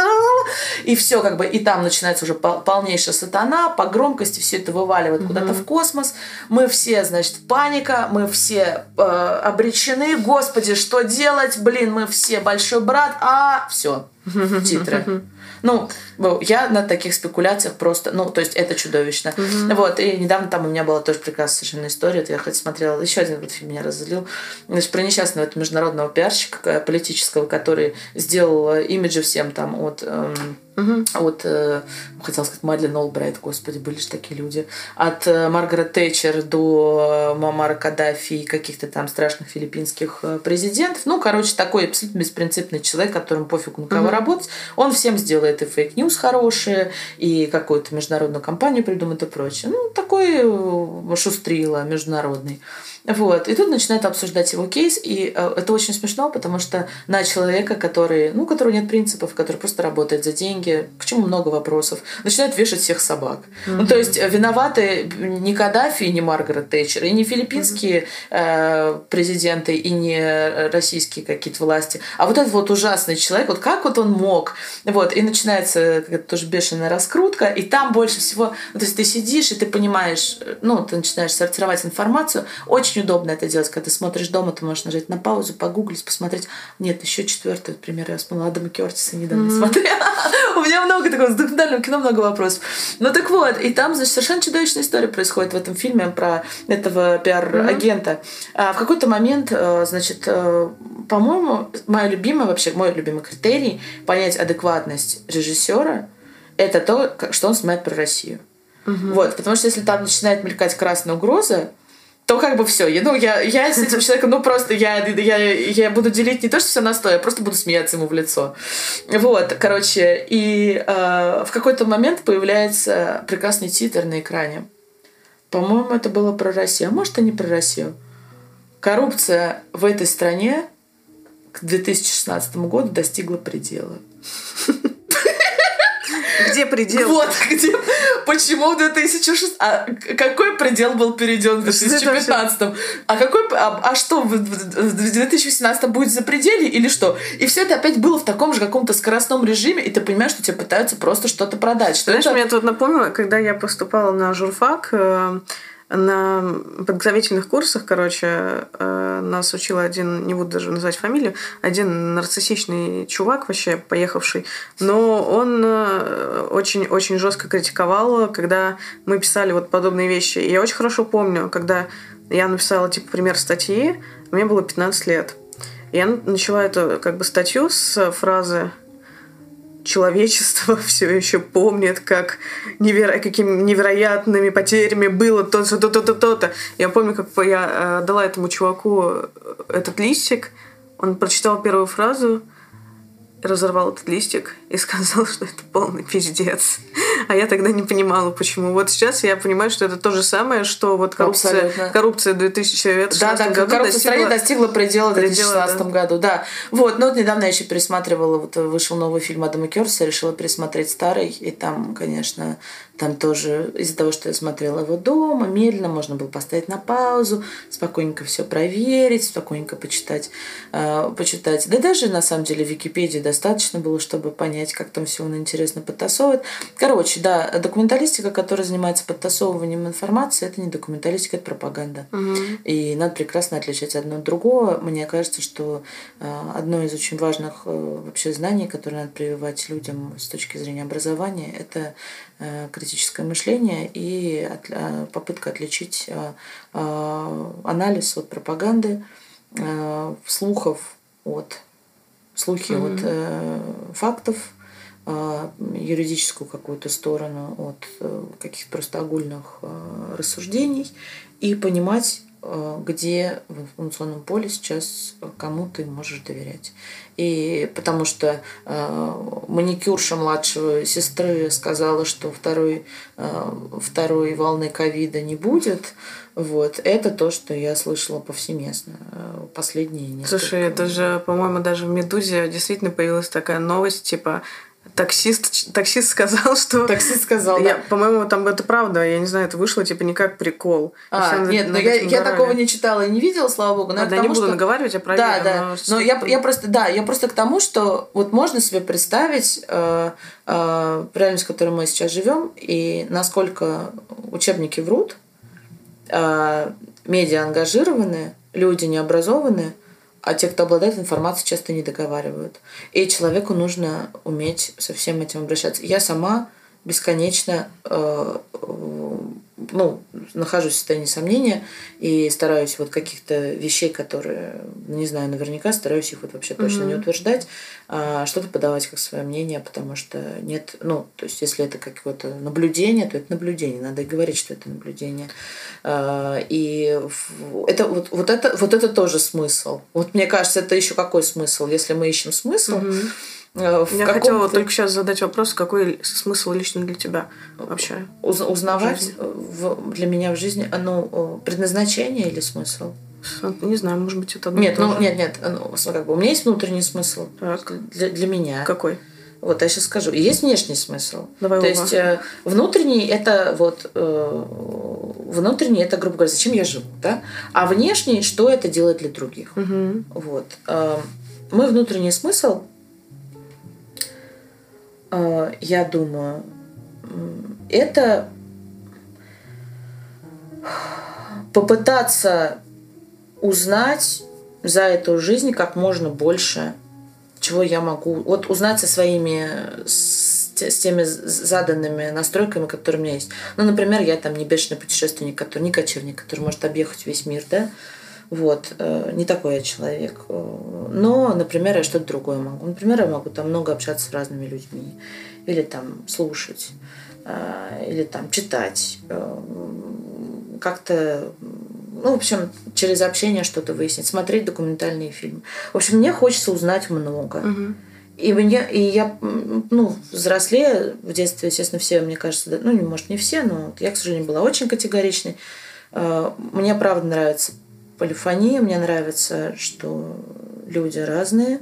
и все как бы, и там начинается уже полнейшая сатана, по громкости все это вываливает mm-hmm. куда-то в космос. Мы все, значит, в панике, паника, мы все э, обречены, господи, что делать, блин, мы все большой брат, а все, титры. Ну, я на таких спекуляциях просто, ну, то есть это чудовищно. Mm-hmm. Вот, и недавно там у меня была тоже прекрасная совершенно история, я хоть смотрела, еще один вот фильм меня разозлил, значит, про несчастного этого международного пиарщика э, политического, который сделал имиджи всем там от... Эм, Угу. От, э, хотела сказать, Мадлен Олбрайт, господи, были же такие люди. От э, Маргарет Тэтчер до э, Муаммара Каддафи и каких-то там страшных филиппинских э, президентов. Ну, короче, такой абсолютно беспринципный человек, которому пофигу на кого угу. работать. Он всем сделает и fake news хорошие, и какую-то международную компанию придумает и прочее. Ну, такой э, шустрила международный. Вот. И тут начинают обсуждать его кейс, и э, это очень смешно, потому что на человека, который, ну, у которого нет принципов, который просто работает за деньги, к чему много вопросов, начинают вешать всех собак. Mm-hmm. Ну, то есть э, виноваты не Каддафи, не Маргарет Тэтчер, и не филиппинские mm-hmm. э, президенты, и не российские какие-то власти, а вот этот вот ужасный человек, вот как вот он мог. Вот. И начинается тоже бешеная раскрутка, и там больше всего, ну, то есть ты сидишь, и ты понимаешь, э, ну, ты начинаешь сортировать информацию, очень очень удобно это делать, когда ты смотришь дома, ты можешь нажать на паузу, погуглить, посмотреть. Нет, еще четвертый, например, я вспомнила Адама Кертиса недавно mm-hmm. смотрела. У меня много такого, с документальным кино много вопросов. Ну так вот, и там, значит, совершенно чудовищная история происходит в этом фильме про этого пиар-агента. А в какой-то момент, э, значит, э, по-моему, моя любимая, вообще мой любимый критерий понять адекватность режиссера это то, что он снимает про Россию. Угу. Вот, потому что если там начинает мелькать красная угроза, то как бы все. Я, ну, я, я с этим человеком, ну, просто я, я, я буду делить не то, что все на сто, я просто буду смеяться ему в лицо. Вот, короче, и э, в какой-то момент появляется прекрасный титр на экране. По-моему, это было про Россию, а может, и не про Россию. Коррупция в этой стране к 2016 году достигла предела. Где предел? Вот, где... Почему в 2006... А какой предел был перейден в 2015? А какой... А, а что, в 2018 будет за пределе или что? И все это опять было в таком же каком-то скоростном режиме, и ты понимаешь, что тебе пытаются просто что-то продать. Что Знаешь, это... мне тут напомнило, когда я поступала на журфак, э, на подготовительных курсах, короче, э, нас учил один, не буду даже называть фамилию, один нарциссичный чувак вообще, поехавший, но он очень-очень жестко критиковал, когда мы писали вот подобные вещи. Я очень хорошо помню, когда я написала, типа, пример статьи, мне было 15 лет. Я начала эту как бы статью с фразы человечество все еще помнит, как неверо... какими невероятными потерями было то-то, то-то, то-то. Я помню, как я э, дала этому чуваку этот листик, он прочитал первую фразу, разорвал этот листик и сказал, что это полный пиздец. А я тогда не понимала, почему. Вот сейчас я понимаю, что это то же самое, что вот коррупция, Абсолютно. коррупция 2016 да, да, году коррупция достигла... в стране достигла предела в 2016 да. году. Да. Вот, но вот недавно я еще пересматривала, вот вышел новый фильм Адама Керса, решила пересмотреть старый, и там, конечно, там тоже из-за того, что я смотрела его дома, медленно можно было поставить на паузу, спокойненько все проверить, спокойненько почитать, э, почитать. Да даже на самом деле в Википедии достаточно было, чтобы понять, как там все он интересно подтасовывает. Короче, да, документалистика, которая занимается подтасовыванием информации, это не документалистика, это пропаганда. Угу. И надо прекрасно отличать одно от другого. Мне кажется, что э, одно из очень важных э, вообще знаний, которое надо прививать людям с точки зрения образования, это Э, критическое мышление и попытка отличить анализ от пропаганды, слухов от слухи mm-hmm. от фактов, юридическую какую-то сторону от каких-то просто огульных рассуждений и понимать, где в информационном поле сейчас кому ты можешь доверять. И потому что э, маникюрша младшего сестры сказала, что второй, э, второй волны ковида не будет. Вот. Это то, что я слышала повсеместно э, последние несколько Слушай, это же, по-моему, даже в «Медузе» действительно появилась такая новость, типа Таксист, таксист сказал, что... Таксист сказал, я, да. По-моему, там это правда. Я не знаю, это вышло типа не как прикол. А, нет, но я, я такого не читала и не видела, слава богу. Но Ладно, я не буду что... наговаривать, а проверю. Да, да. Но, но я, я просто, да, я просто к тому, что вот можно себе представить э, э, реальность, в которой мы сейчас живем, и насколько учебники врут, э, медиа ангажированы, люди необразованные – а те, кто обладает информацией, часто не договаривают. И человеку нужно уметь со всем этим обращаться. Я сама бесконечно э, ну, нахожусь в состоянии сомнения и стараюсь вот каких-то вещей, которые, не знаю, наверняка стараюсь их вот вообще точно mm-hmm. не утверждать, а что-то подавать как свое мнение, потому что нет, ну, то есть если это какое-то наблюдение, то это наблюдение, надо и говорить, что это наблюдение. А, и это вот, вот это вот это тоже смысл. Вот мне кажется, это еще какой смысл, если мы ищем смысл. Mm-hmm Э, Я хотела только сейчас задать вопрос, какой смысл лично для тебя вообще? Уз- узнавать в, для меня в жизни, ну, предназначение или смысл? Не знаю, может быть, это Нет, ну, нет, нет. Ну, как бы, у меня есть внутренний смысл так. Для, для меня. Какой? Вот я сейчас скажу. И есть внешний смысл. Давай То есть э, внутренний это вот э, внутренний это, грубо говоря, зачем я живу, да? А внешний, что это делает для других. Угу. Вот. Э, мой внутренний смысл Э, я думаю, это попытаться узнать за эту жизнь как можно больше, чего я могу. Вот узнать со своими, с теми заданными настройками, которые у меня есть. Ну, например, я там не бешеный путешественник, который не кочевник, который может объехать весь мир, да. Вот, э, не такой я человек. Э, но, например, я что-то другое могу. Например, я могу там много общаться с разными людьми. Или там слушать. Э, или там читать. Как-то ну, в общем, через общение что-то выяснить, смотреть документальные фильмы. В общем, мне хочется узнать много. Угу. И, мне, и я, ну, взрослее, в детстве, естественно, все, мне кажется, ну, может, не все, но я, к сожалению, была очень категоричной. Мне, правда, нравится полифония. Мне нравится, что люди разные.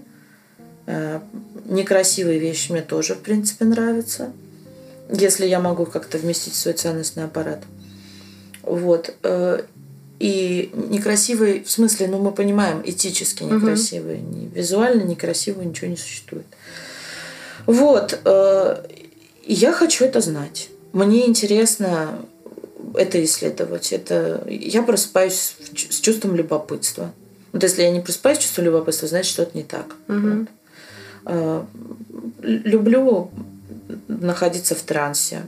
Э, некрасивые вещи мне тоже, в принципе, нравятся. Если я могу как-то вместить в свой ценностный аппарат. Вот. Э, и некрасивые, в смысле, ну, мы понимаем, этически некрасивые. Угу. Ни визуально некрасивые ничего не существует. Вот. Э, я хочу это знать. Мне интересно это исследовать. Это я просыпаюсь с чувством любопытства. Вот если я не просыпаюсь с чувством любопытства, значит что-то не так. Угу. Вот. Люблю находиться в трансе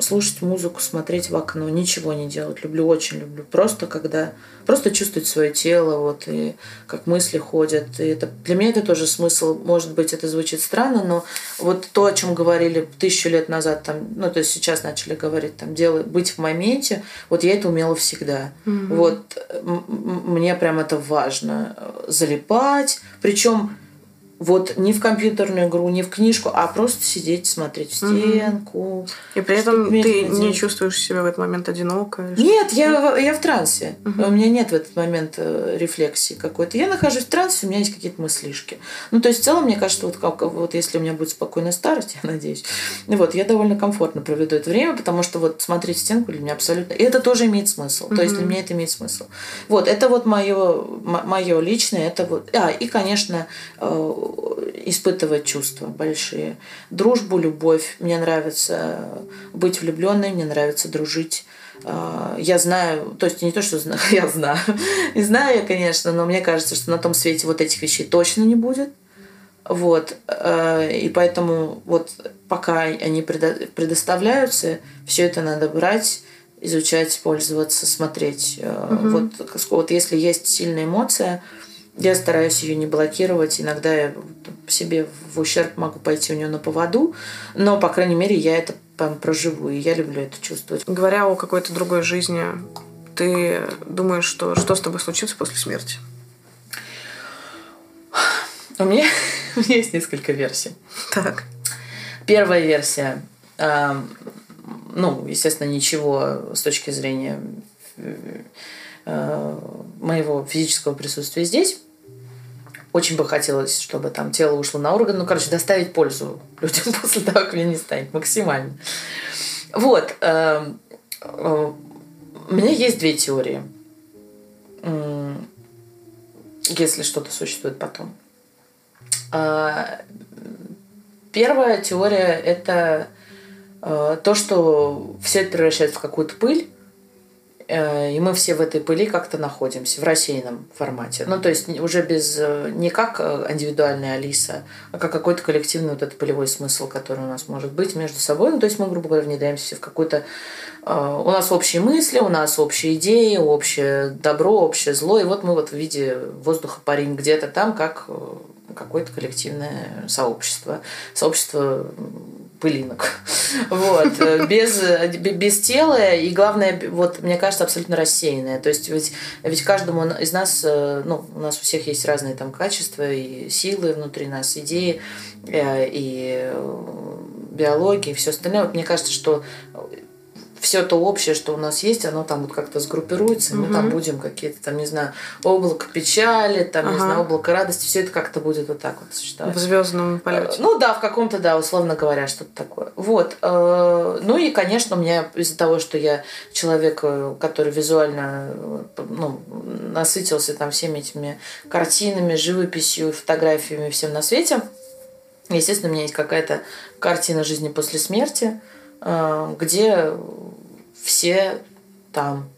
слушать музыку, смотреть в окно, ничего не делать. Люблю, очень люблю. Просто когда просто чувствовать свое тело, вот и как мысли ходят. И это для меня это тоже смысл. Может быть, это звучит странно, но вот то, о чем говорили тысячу лет назад, там, ну то есть сейчас начали говорить, там, делай, быть в моменте. Вот я это умела всегда. Мгм. Вот мне прям это важно залипать, причем вот не в компьютерную игру, не в книжку, а просто сидеть, смотреть в стенку. И при этом ты не чувствуешь себя в этот момент одиноко. Нет, я, я в трансе. Мгм. У меня нет в этот момент э, рефлексии какой-то. Я нахожусь в трансе, у меня есть какие-то мыслишки. Ну, то есть, в целом, мне кажется, вот, как, вот если у меня будет спокойная старость, я надеюсь, вот, я довольно комфортно проведу это время, потому что вот смотреть в стенку для меня абсолютно... И это тоже имеет смысл. То есть, для меня это имеет смысл. Вот, это вот мое, мое личное, это вот... А, и, конечно, э, испытывать чувства большие. Дружбу, любовь. Мне нравится быть влюбленной, мне нравится дружить. А, Я знаю, то есть не то, что знаю, я знаю. Не знаю я, конечно, но мне кажется, что на том свете вот этих вещей точно не будет. Вот. э, И поэтому вот пока они предо- предоставляются, все это надо брать, изучать, пользоваться, смотреть. Мгм. Вот, вот если есть сильная эмоция, я стараюсь ее не блокировать. Иногда я себе в ущерб могу пойти у нее на поводу, но, по крайней мере, я это проживу, и я люблю это чувствовать. Говоря о какой-то другой жизни, ты думаешь, что что с тобой случится после смерти? У меня, у меня есть несколько версий. Так. Первая версия, эм, ну, естественно, ничего с точки зрения э, моего физического присутствия здесь. Очень бы хотелось, чтобы там тело ушло на орган. Ну, короче, доставить пользу людям после того, как меня не станет максимально. Вот. эм, э, У меня есть две теории. Если что-то существует потом. А, Первая теория – это э, то, что все это превращается в какую-то пыль, э, и мы все в этой пыли как-то находимся в рассеянном формате. Ну, то есть уже без э, не как э, индивидуальная Алиса, а как какой-то коллективный вот этот полевой смысл, который у нас может быть между собой. Ну, то есть мы, грубо говоря, внедряемся в какую-то... э, У нас общие мысли, у нас общие идеи, общее добро, общее зло. И вот мы вот в виде воздуха парим где-то там, как э, какое-то коллективное сообщество. Сообщество пылинок. Вот. э, Без, э, без тела и, главное, вот, мне кажется, абсолютно рассеянное. То есть ведь, ведь каждому из нас, э, ну, у нас у всех есть разные там качества и силы внутри нас, идеи и э, биология и все остальное. Вот мне кажется, что все то общее, что у нас есть, оно там вот как-то сгруппируется, и мы там будем какие-то там, не знаю, облако печали, там, не Ага. знаю, облако радости, все это как-то будет вот так вот существовать. В звездном полете. Ну да, в каком-то, да, условно говоря, что-то такое. Вот. э, Ну и, конечно, у меня из-за того, что я человек, э, который визуально э, ну, насытился там всеми этими картинами, живописью, фотографиями, всем на свете, естественно, у меня есть какая-то картина жизни после смерти, э, где все там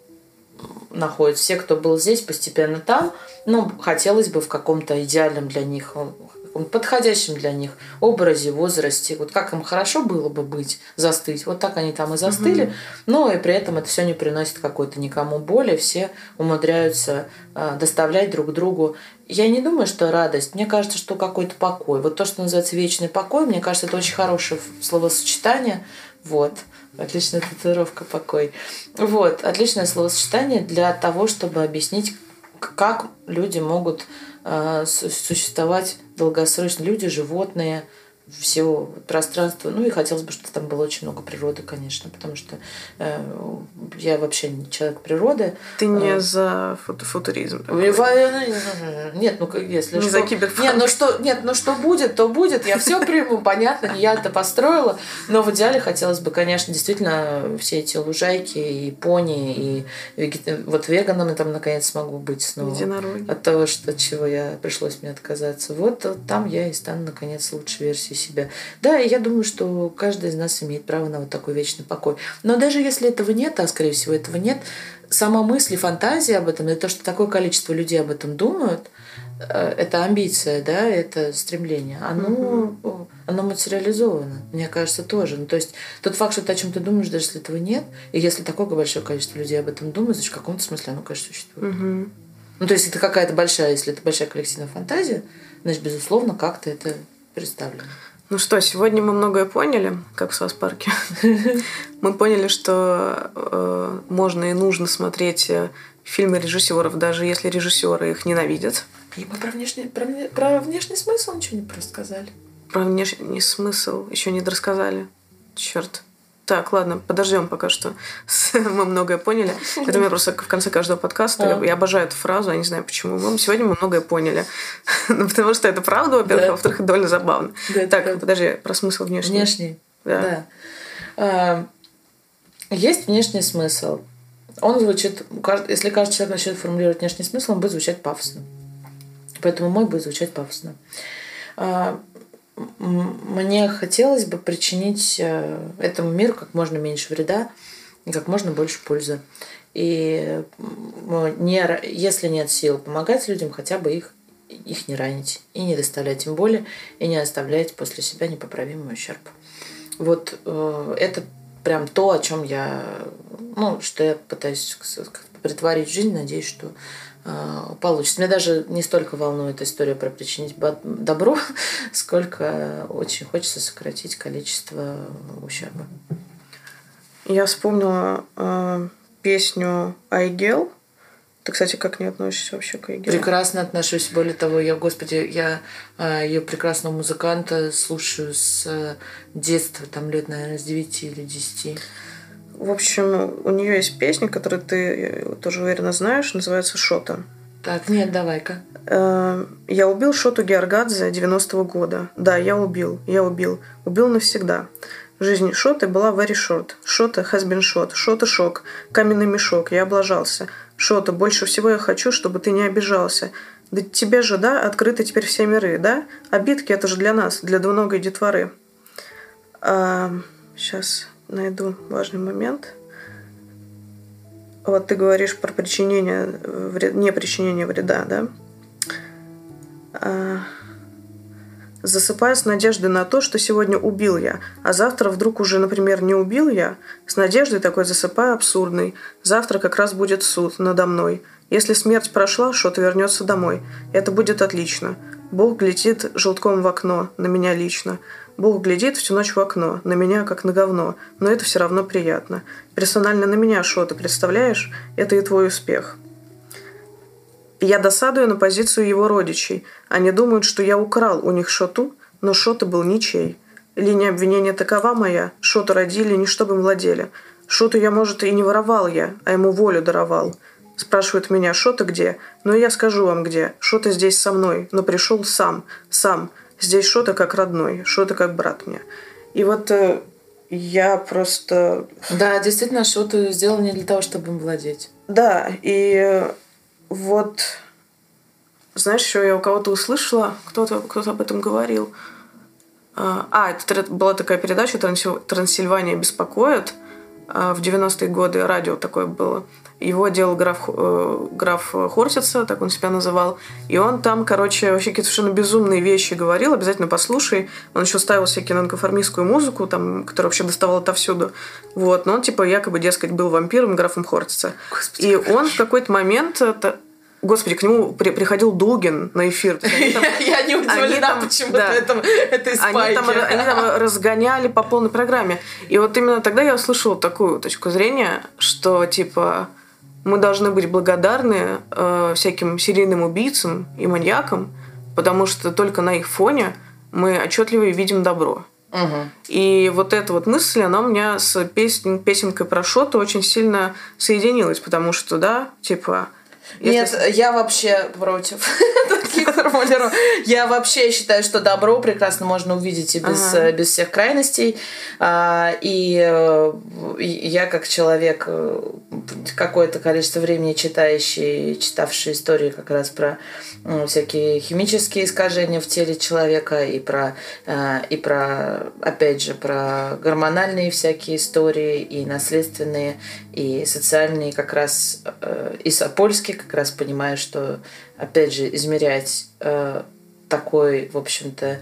находятся. Все, кто был здесь, постепенно там. Ну, хотелось бы в каком-то идеальном для них, э, подходящем для них образе, возрасте. Вот как им хорошо было бы быть, застыть. Вот так они там и застыли. Но и при этом это все не приносит какой-то никому боли. Все умудряются э, доставлять друг другу. Я не думаю, что радость. Мне кажется, что какой-то покой. Вот то, что называется вечный покой, мне кажется, это очень хорошее словосочетание. Вот. Отличная татуировка покой. Вот. Отличное словосочетание для того, чтобы объяснить, как люди могут э, су- существовать долгосрочно. Люди, животные, все пространство. Ну и хотелось бы, чтобы там было очень много природы, конечно, потому что э, я вообще не человек природы. Ты не э, за фу- футуризм. Нет, ну если Не что. за киберпанк. Нет, ну что, нет, ну что будет, то будет. Я все приму, понятно, не я это построила. Но в идеале хотелось бы, конечно, действительно все эти лужайки и пони, и вегет- вот веганом я там наконец смогу быть снова. Единороги. От того, что, от чего я пришлось мне отказаться. Вот там я и стану, наконец, лучшей версией себя. Да, и я думаю, что каждый из нас имеет право на вот такой вечный покой. Но даже если этого нет, а скорее всего этого нет, сама мысль и фантазия об этом, и то, что такое количество людей об этом думают, э, это амбиция, да, это стремление, оно, mm-hmm. оно материализовано, мне кажется, тоже. Ну, то есть тот факт, что ты о чем-то думаешь, даже если этого нет, и если такое большое количество людей об этом думают, значит, в каком-то смысле оно, конечно, существует. Mm-hmm. Ну, то есть это какая-то большая, если это большая коллективная фантазия, значит, безусловно, как-то это представлено. Ну что, сегодня мы многое поняли, как в South Park е. Мы поняли, что э, можно и нужно смотреть э, фильмы режиссеров, даже если режиссеры их ненавидят. И мы про внешний, про, про внешний смысл ничего не рассказали. Про внешний смысл еще не рассказали. Черт. Так, ладно, подождем пока что. мы многое поняли. Это у меня просто в конце каждого подкаста. Я, обожаю эту фразу, я не знаю почему. Мы сегодня мы многое поняли. ну, потому что это правда, во-первых, а во-вторых, это довольно забавно. Так, подожди, про смысл внешний. Внешний. Да. да. А, есть внешний смысл. Он звучит, если каждый человек начнет формулировать внешний смысл, он будет звучать пафосно. Поэтому мой будет звучать пафосно. Мне хотелось бы причинить э, этому миру как можно меньше вреда и как можно больше пользы. И не, если нет сил помогать людям, хотя бы их, их не ранить и не доставлять им боли, и не оставлять после себя непоправимый ущерб. Вот э, это прям то, о чем я, ну, что я пытаюсь притворить жизнь, надеюсь, что получится. Меня даже не столько волнует история про причинить добро, сколько очень хочется сократить количество ущерба. Я вспомнила э, песню «Айгел». Ты, кстати, как не относишься вообще к Айгел? Прекрасно отношусь. Более того, я, господи, я э, ее прекрасного музыканта слушаю с э, детства, там лет, наверное, с 9 или 10. В общем, у нее есть песня, которую ты тоже уверенно знаешь, называется «Шота». Так, нет, давай-ка. Э, я убил Шоту Георгадзе 90-го года. Да, я убил, я убил. Убил навсегда. Жизнь Шоты была very short. Шота has been shot. Шота шок. Каменный мешок. Я облажался. Шота, больше всего я хочу, чтобы ты не обижался. Да тебе же, да, открыты теперь все миры, да? Битки это же для нас, для двуногой детворы. А, сейчас найду важный момент. Вот ты говоришь про причинение вреда, не причинение вреда, да? А, засыпая с надеждой на то, что сегодня убил я, а завтра вдруг уже, например, не убил я, с надеждой такой засыпаю абсурдный. Завтра как раз будет суд надо мной. Если смерть прошла, что-то вернется домой. Это будет отлично. Бог глядит желтком в окно, на меня лично. Бог глядит всю ночь в окно, на меня как на говно, но это все равно приятно. Персонально на меня, что ты представляешь? Это и твой успех. Я досадую на позицию его родичей. Они думают, что я украл у них шоту, но шота был ничей. Линия обвинения такова моя. Шоту родили не чтобы владели. Шоту я, может, и не воровал я, а ему волю даровал. Спрашивают меня, Шота где? Ну, я скажу вам где. Шота здесь со мной, но пришел сам, сам – Здесь что-то как родной, что-то как брат мне. И вот э, я просто... Да, действительно, что-то сделал не для того, чтобы им владеть. Да, и вот... Знаешь, еще я у кого-то услышала, кто-то кто об этом говорил. А, а это была такая передача «Трансильвания беспокоит». А, в 90-е годы радио такое было. Его делал граф, э, граф Хортица, так он себя называл. И он там, короче, вообще какие-то совершенно безумные вещи говорил. Обязательно послушай. Он еще ставил всякие нонконформистскую музыку, там, которая вообще доставала отовсюду. Вот. Но он, типа, якобы, дескать, был вампиром, графом Хортица. Господи, и он в какой-то момент... Это, Господи, к нему при, приходил Дугин на эфир. Там, я не удивлена почему-то да, это, этой они там, они там разгоняли по полной программе. И вот именно тогда я услышала такую точку зрения, что типа мы должны быть благодарны э, всяким серийным убийцам и маньякам, потому что только на их фоне мы отчетливо видим добро. Угу. И вот эта вот мысль, она у меня с песен, песенкой про Шоту очень сильно соединилась, потому что, да, типа... Если... Нет, я вообще против формулировку. Я вообще считаю, что добро прекрасно можно увидеть и без, ага. без всех крайностей. А, и, и я как человек какое-то количество времени читающий, читавший истории как раз про всякие химические искажения в теле человека и про, и про, опять же, про гормональные всякие истории и наследственные, и социальные как раз, и сапольские как раз понимаю, что, опять же, измерять такой, в общем-то,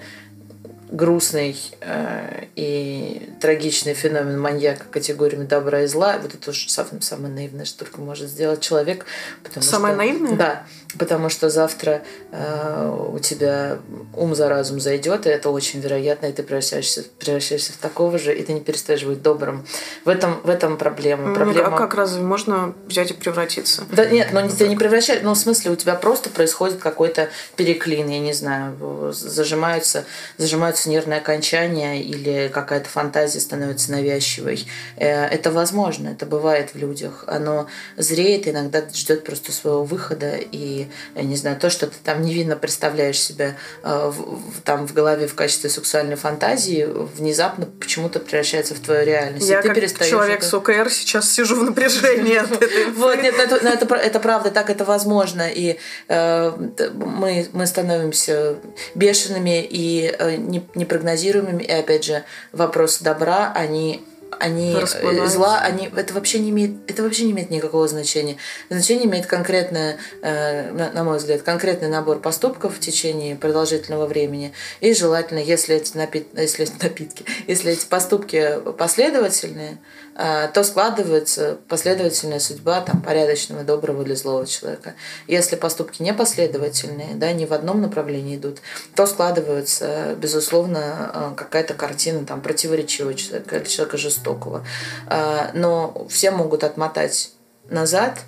грустный э, и трагичный феномен маньяка категориями добра и зла, вот это уже самое, самое наивное, что только может сделать человек. Потому самое что, наивное? Да, потому что завтра э, у тебя ум за разум зайдет, и это очень вероятно, и ты превращаешься, превращаешься в такого же, и ты не перестаешь быть добрым. В этом, в этом проблема. Ну, проблема... а как разве можно взять и превратиться? Да нет, но ты не превращаешься, ну в смысле у тебя просто происходит какой-то переклин, я не знаю, зажимаются, зажимаются нервные окончания или какая-то фантазия становится навязчивой. Э, это возможно, это бывает в людях. Оно зреет, иногда ждет просто своего выхода и я не знаю, то, что ты там невинно представляешь себя э, в, там в голове в качестве сексуальной фантазии, внезапно почему-то превращается в твою реальность. Я как человек это... с ОКР сейчас сижу в напряжении Вот, нет, это правда, так это возможно. И э, мы становимся бешеными и э, непрогнозируемыми. И опять же, вопрос добра, они они э, зла, они это вообще не имеет, это вообще не имеет никакого значения. Значение имеет конкретное, э, на мой взгляд, конкретный набор поступков в течение продолжительного времени. И желательно, если эти, напит, если эти напитки, если эти поступки последовательные, то складывается последовательная судьба там, порядочного, доброго или злого человека. Если поступки непоследовательные, да, не в одном направлении идут, то складывается, безусловно, какая-то картина там, противоречивого человека человека жестокого. А, но все могут отмотать назад,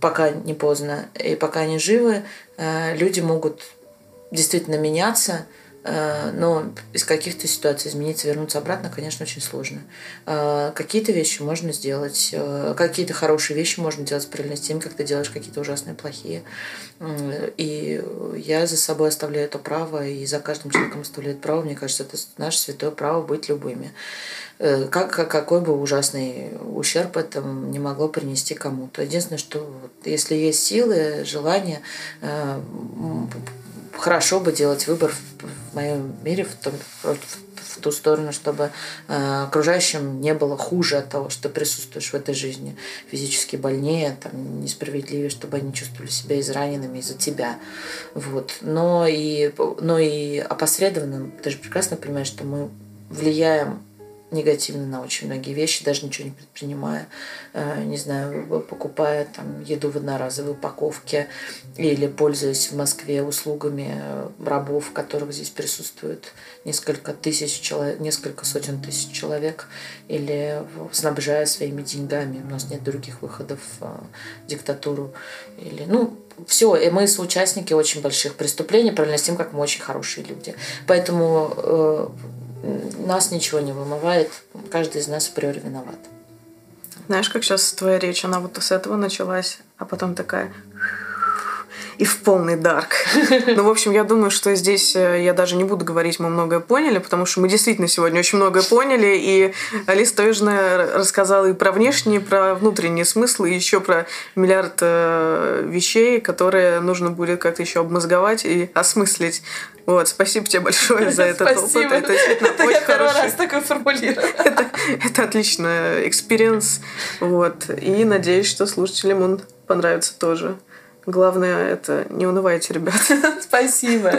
пока не поздно, и пока они живы, а, люди могут действительно меняться, а, но из каких-то ситуаций измениться, вернуться обратно, конечно, очень сложно. Какие-то вещи можно сделать, какие-то хорошие вещи можно делать параллельно с тем, как ты делаешь какие-то ужасные, плохие. И я за собой оставляю это право, и за каждым человеком оставляет право. Мне кажется, это наше святое право быть любыми. Э, как, какой бы ужасный ущерб это не могло принести кому-то. Единственное, что если есть силы, желание, э, хорошо бы делать выбор в, моем мире в, том, в, в ту сторону, чтобы э, окружающим не было хуже от того, что присутствуешь в этой жизни, физически больнее, там, несправедливее, чтобы они чувствовали себя израненными из-за тебя. Вот. Но и, но и опосредованно, ты же прекрасно понимаешь, что мы влияем негативно на очень многие вещи, даже ничего не предпринимая, э, не знаю, покупая там еду в одноразовой упаковке или пользуясь в Москве услугами э, рабов, которых здесь присутствует несколько тысяч человек, несколько сотен тысяч человек, или снабжая своими деньгами. У нас нет других выходов в э, диктатуру. Или, ну, все, и мы соучастники очень больших преступлений, правильно с тем, как мы очень хорошие люди. Поэтому нас ничего не вымывает, каждый из нас априори виноват. Знаешь, как сейчас твоя речь, она вот с этого началась, а потом такая и в полный dark. Ну, в общем, я думаю, что здесь э, я даже не буду говорить, мы многое поняли, потому что мы действительно сегодня очень многое поняли, и Алиса Таежная рассказала и про внешние, и про внутренние смыслы, и еще про миллиард э, вещей, которые нужно будет как-то еще обмозговать и осмыслить. Вот, спасибо тебе большое за этот опыт. Это действительно это очень я первый хороший. раз такой формулирую. это, это отличный experience. Вот. И надеюсь, что слушателям он понравится тоже. Главное, это не унывайте, ребят. Спасибо.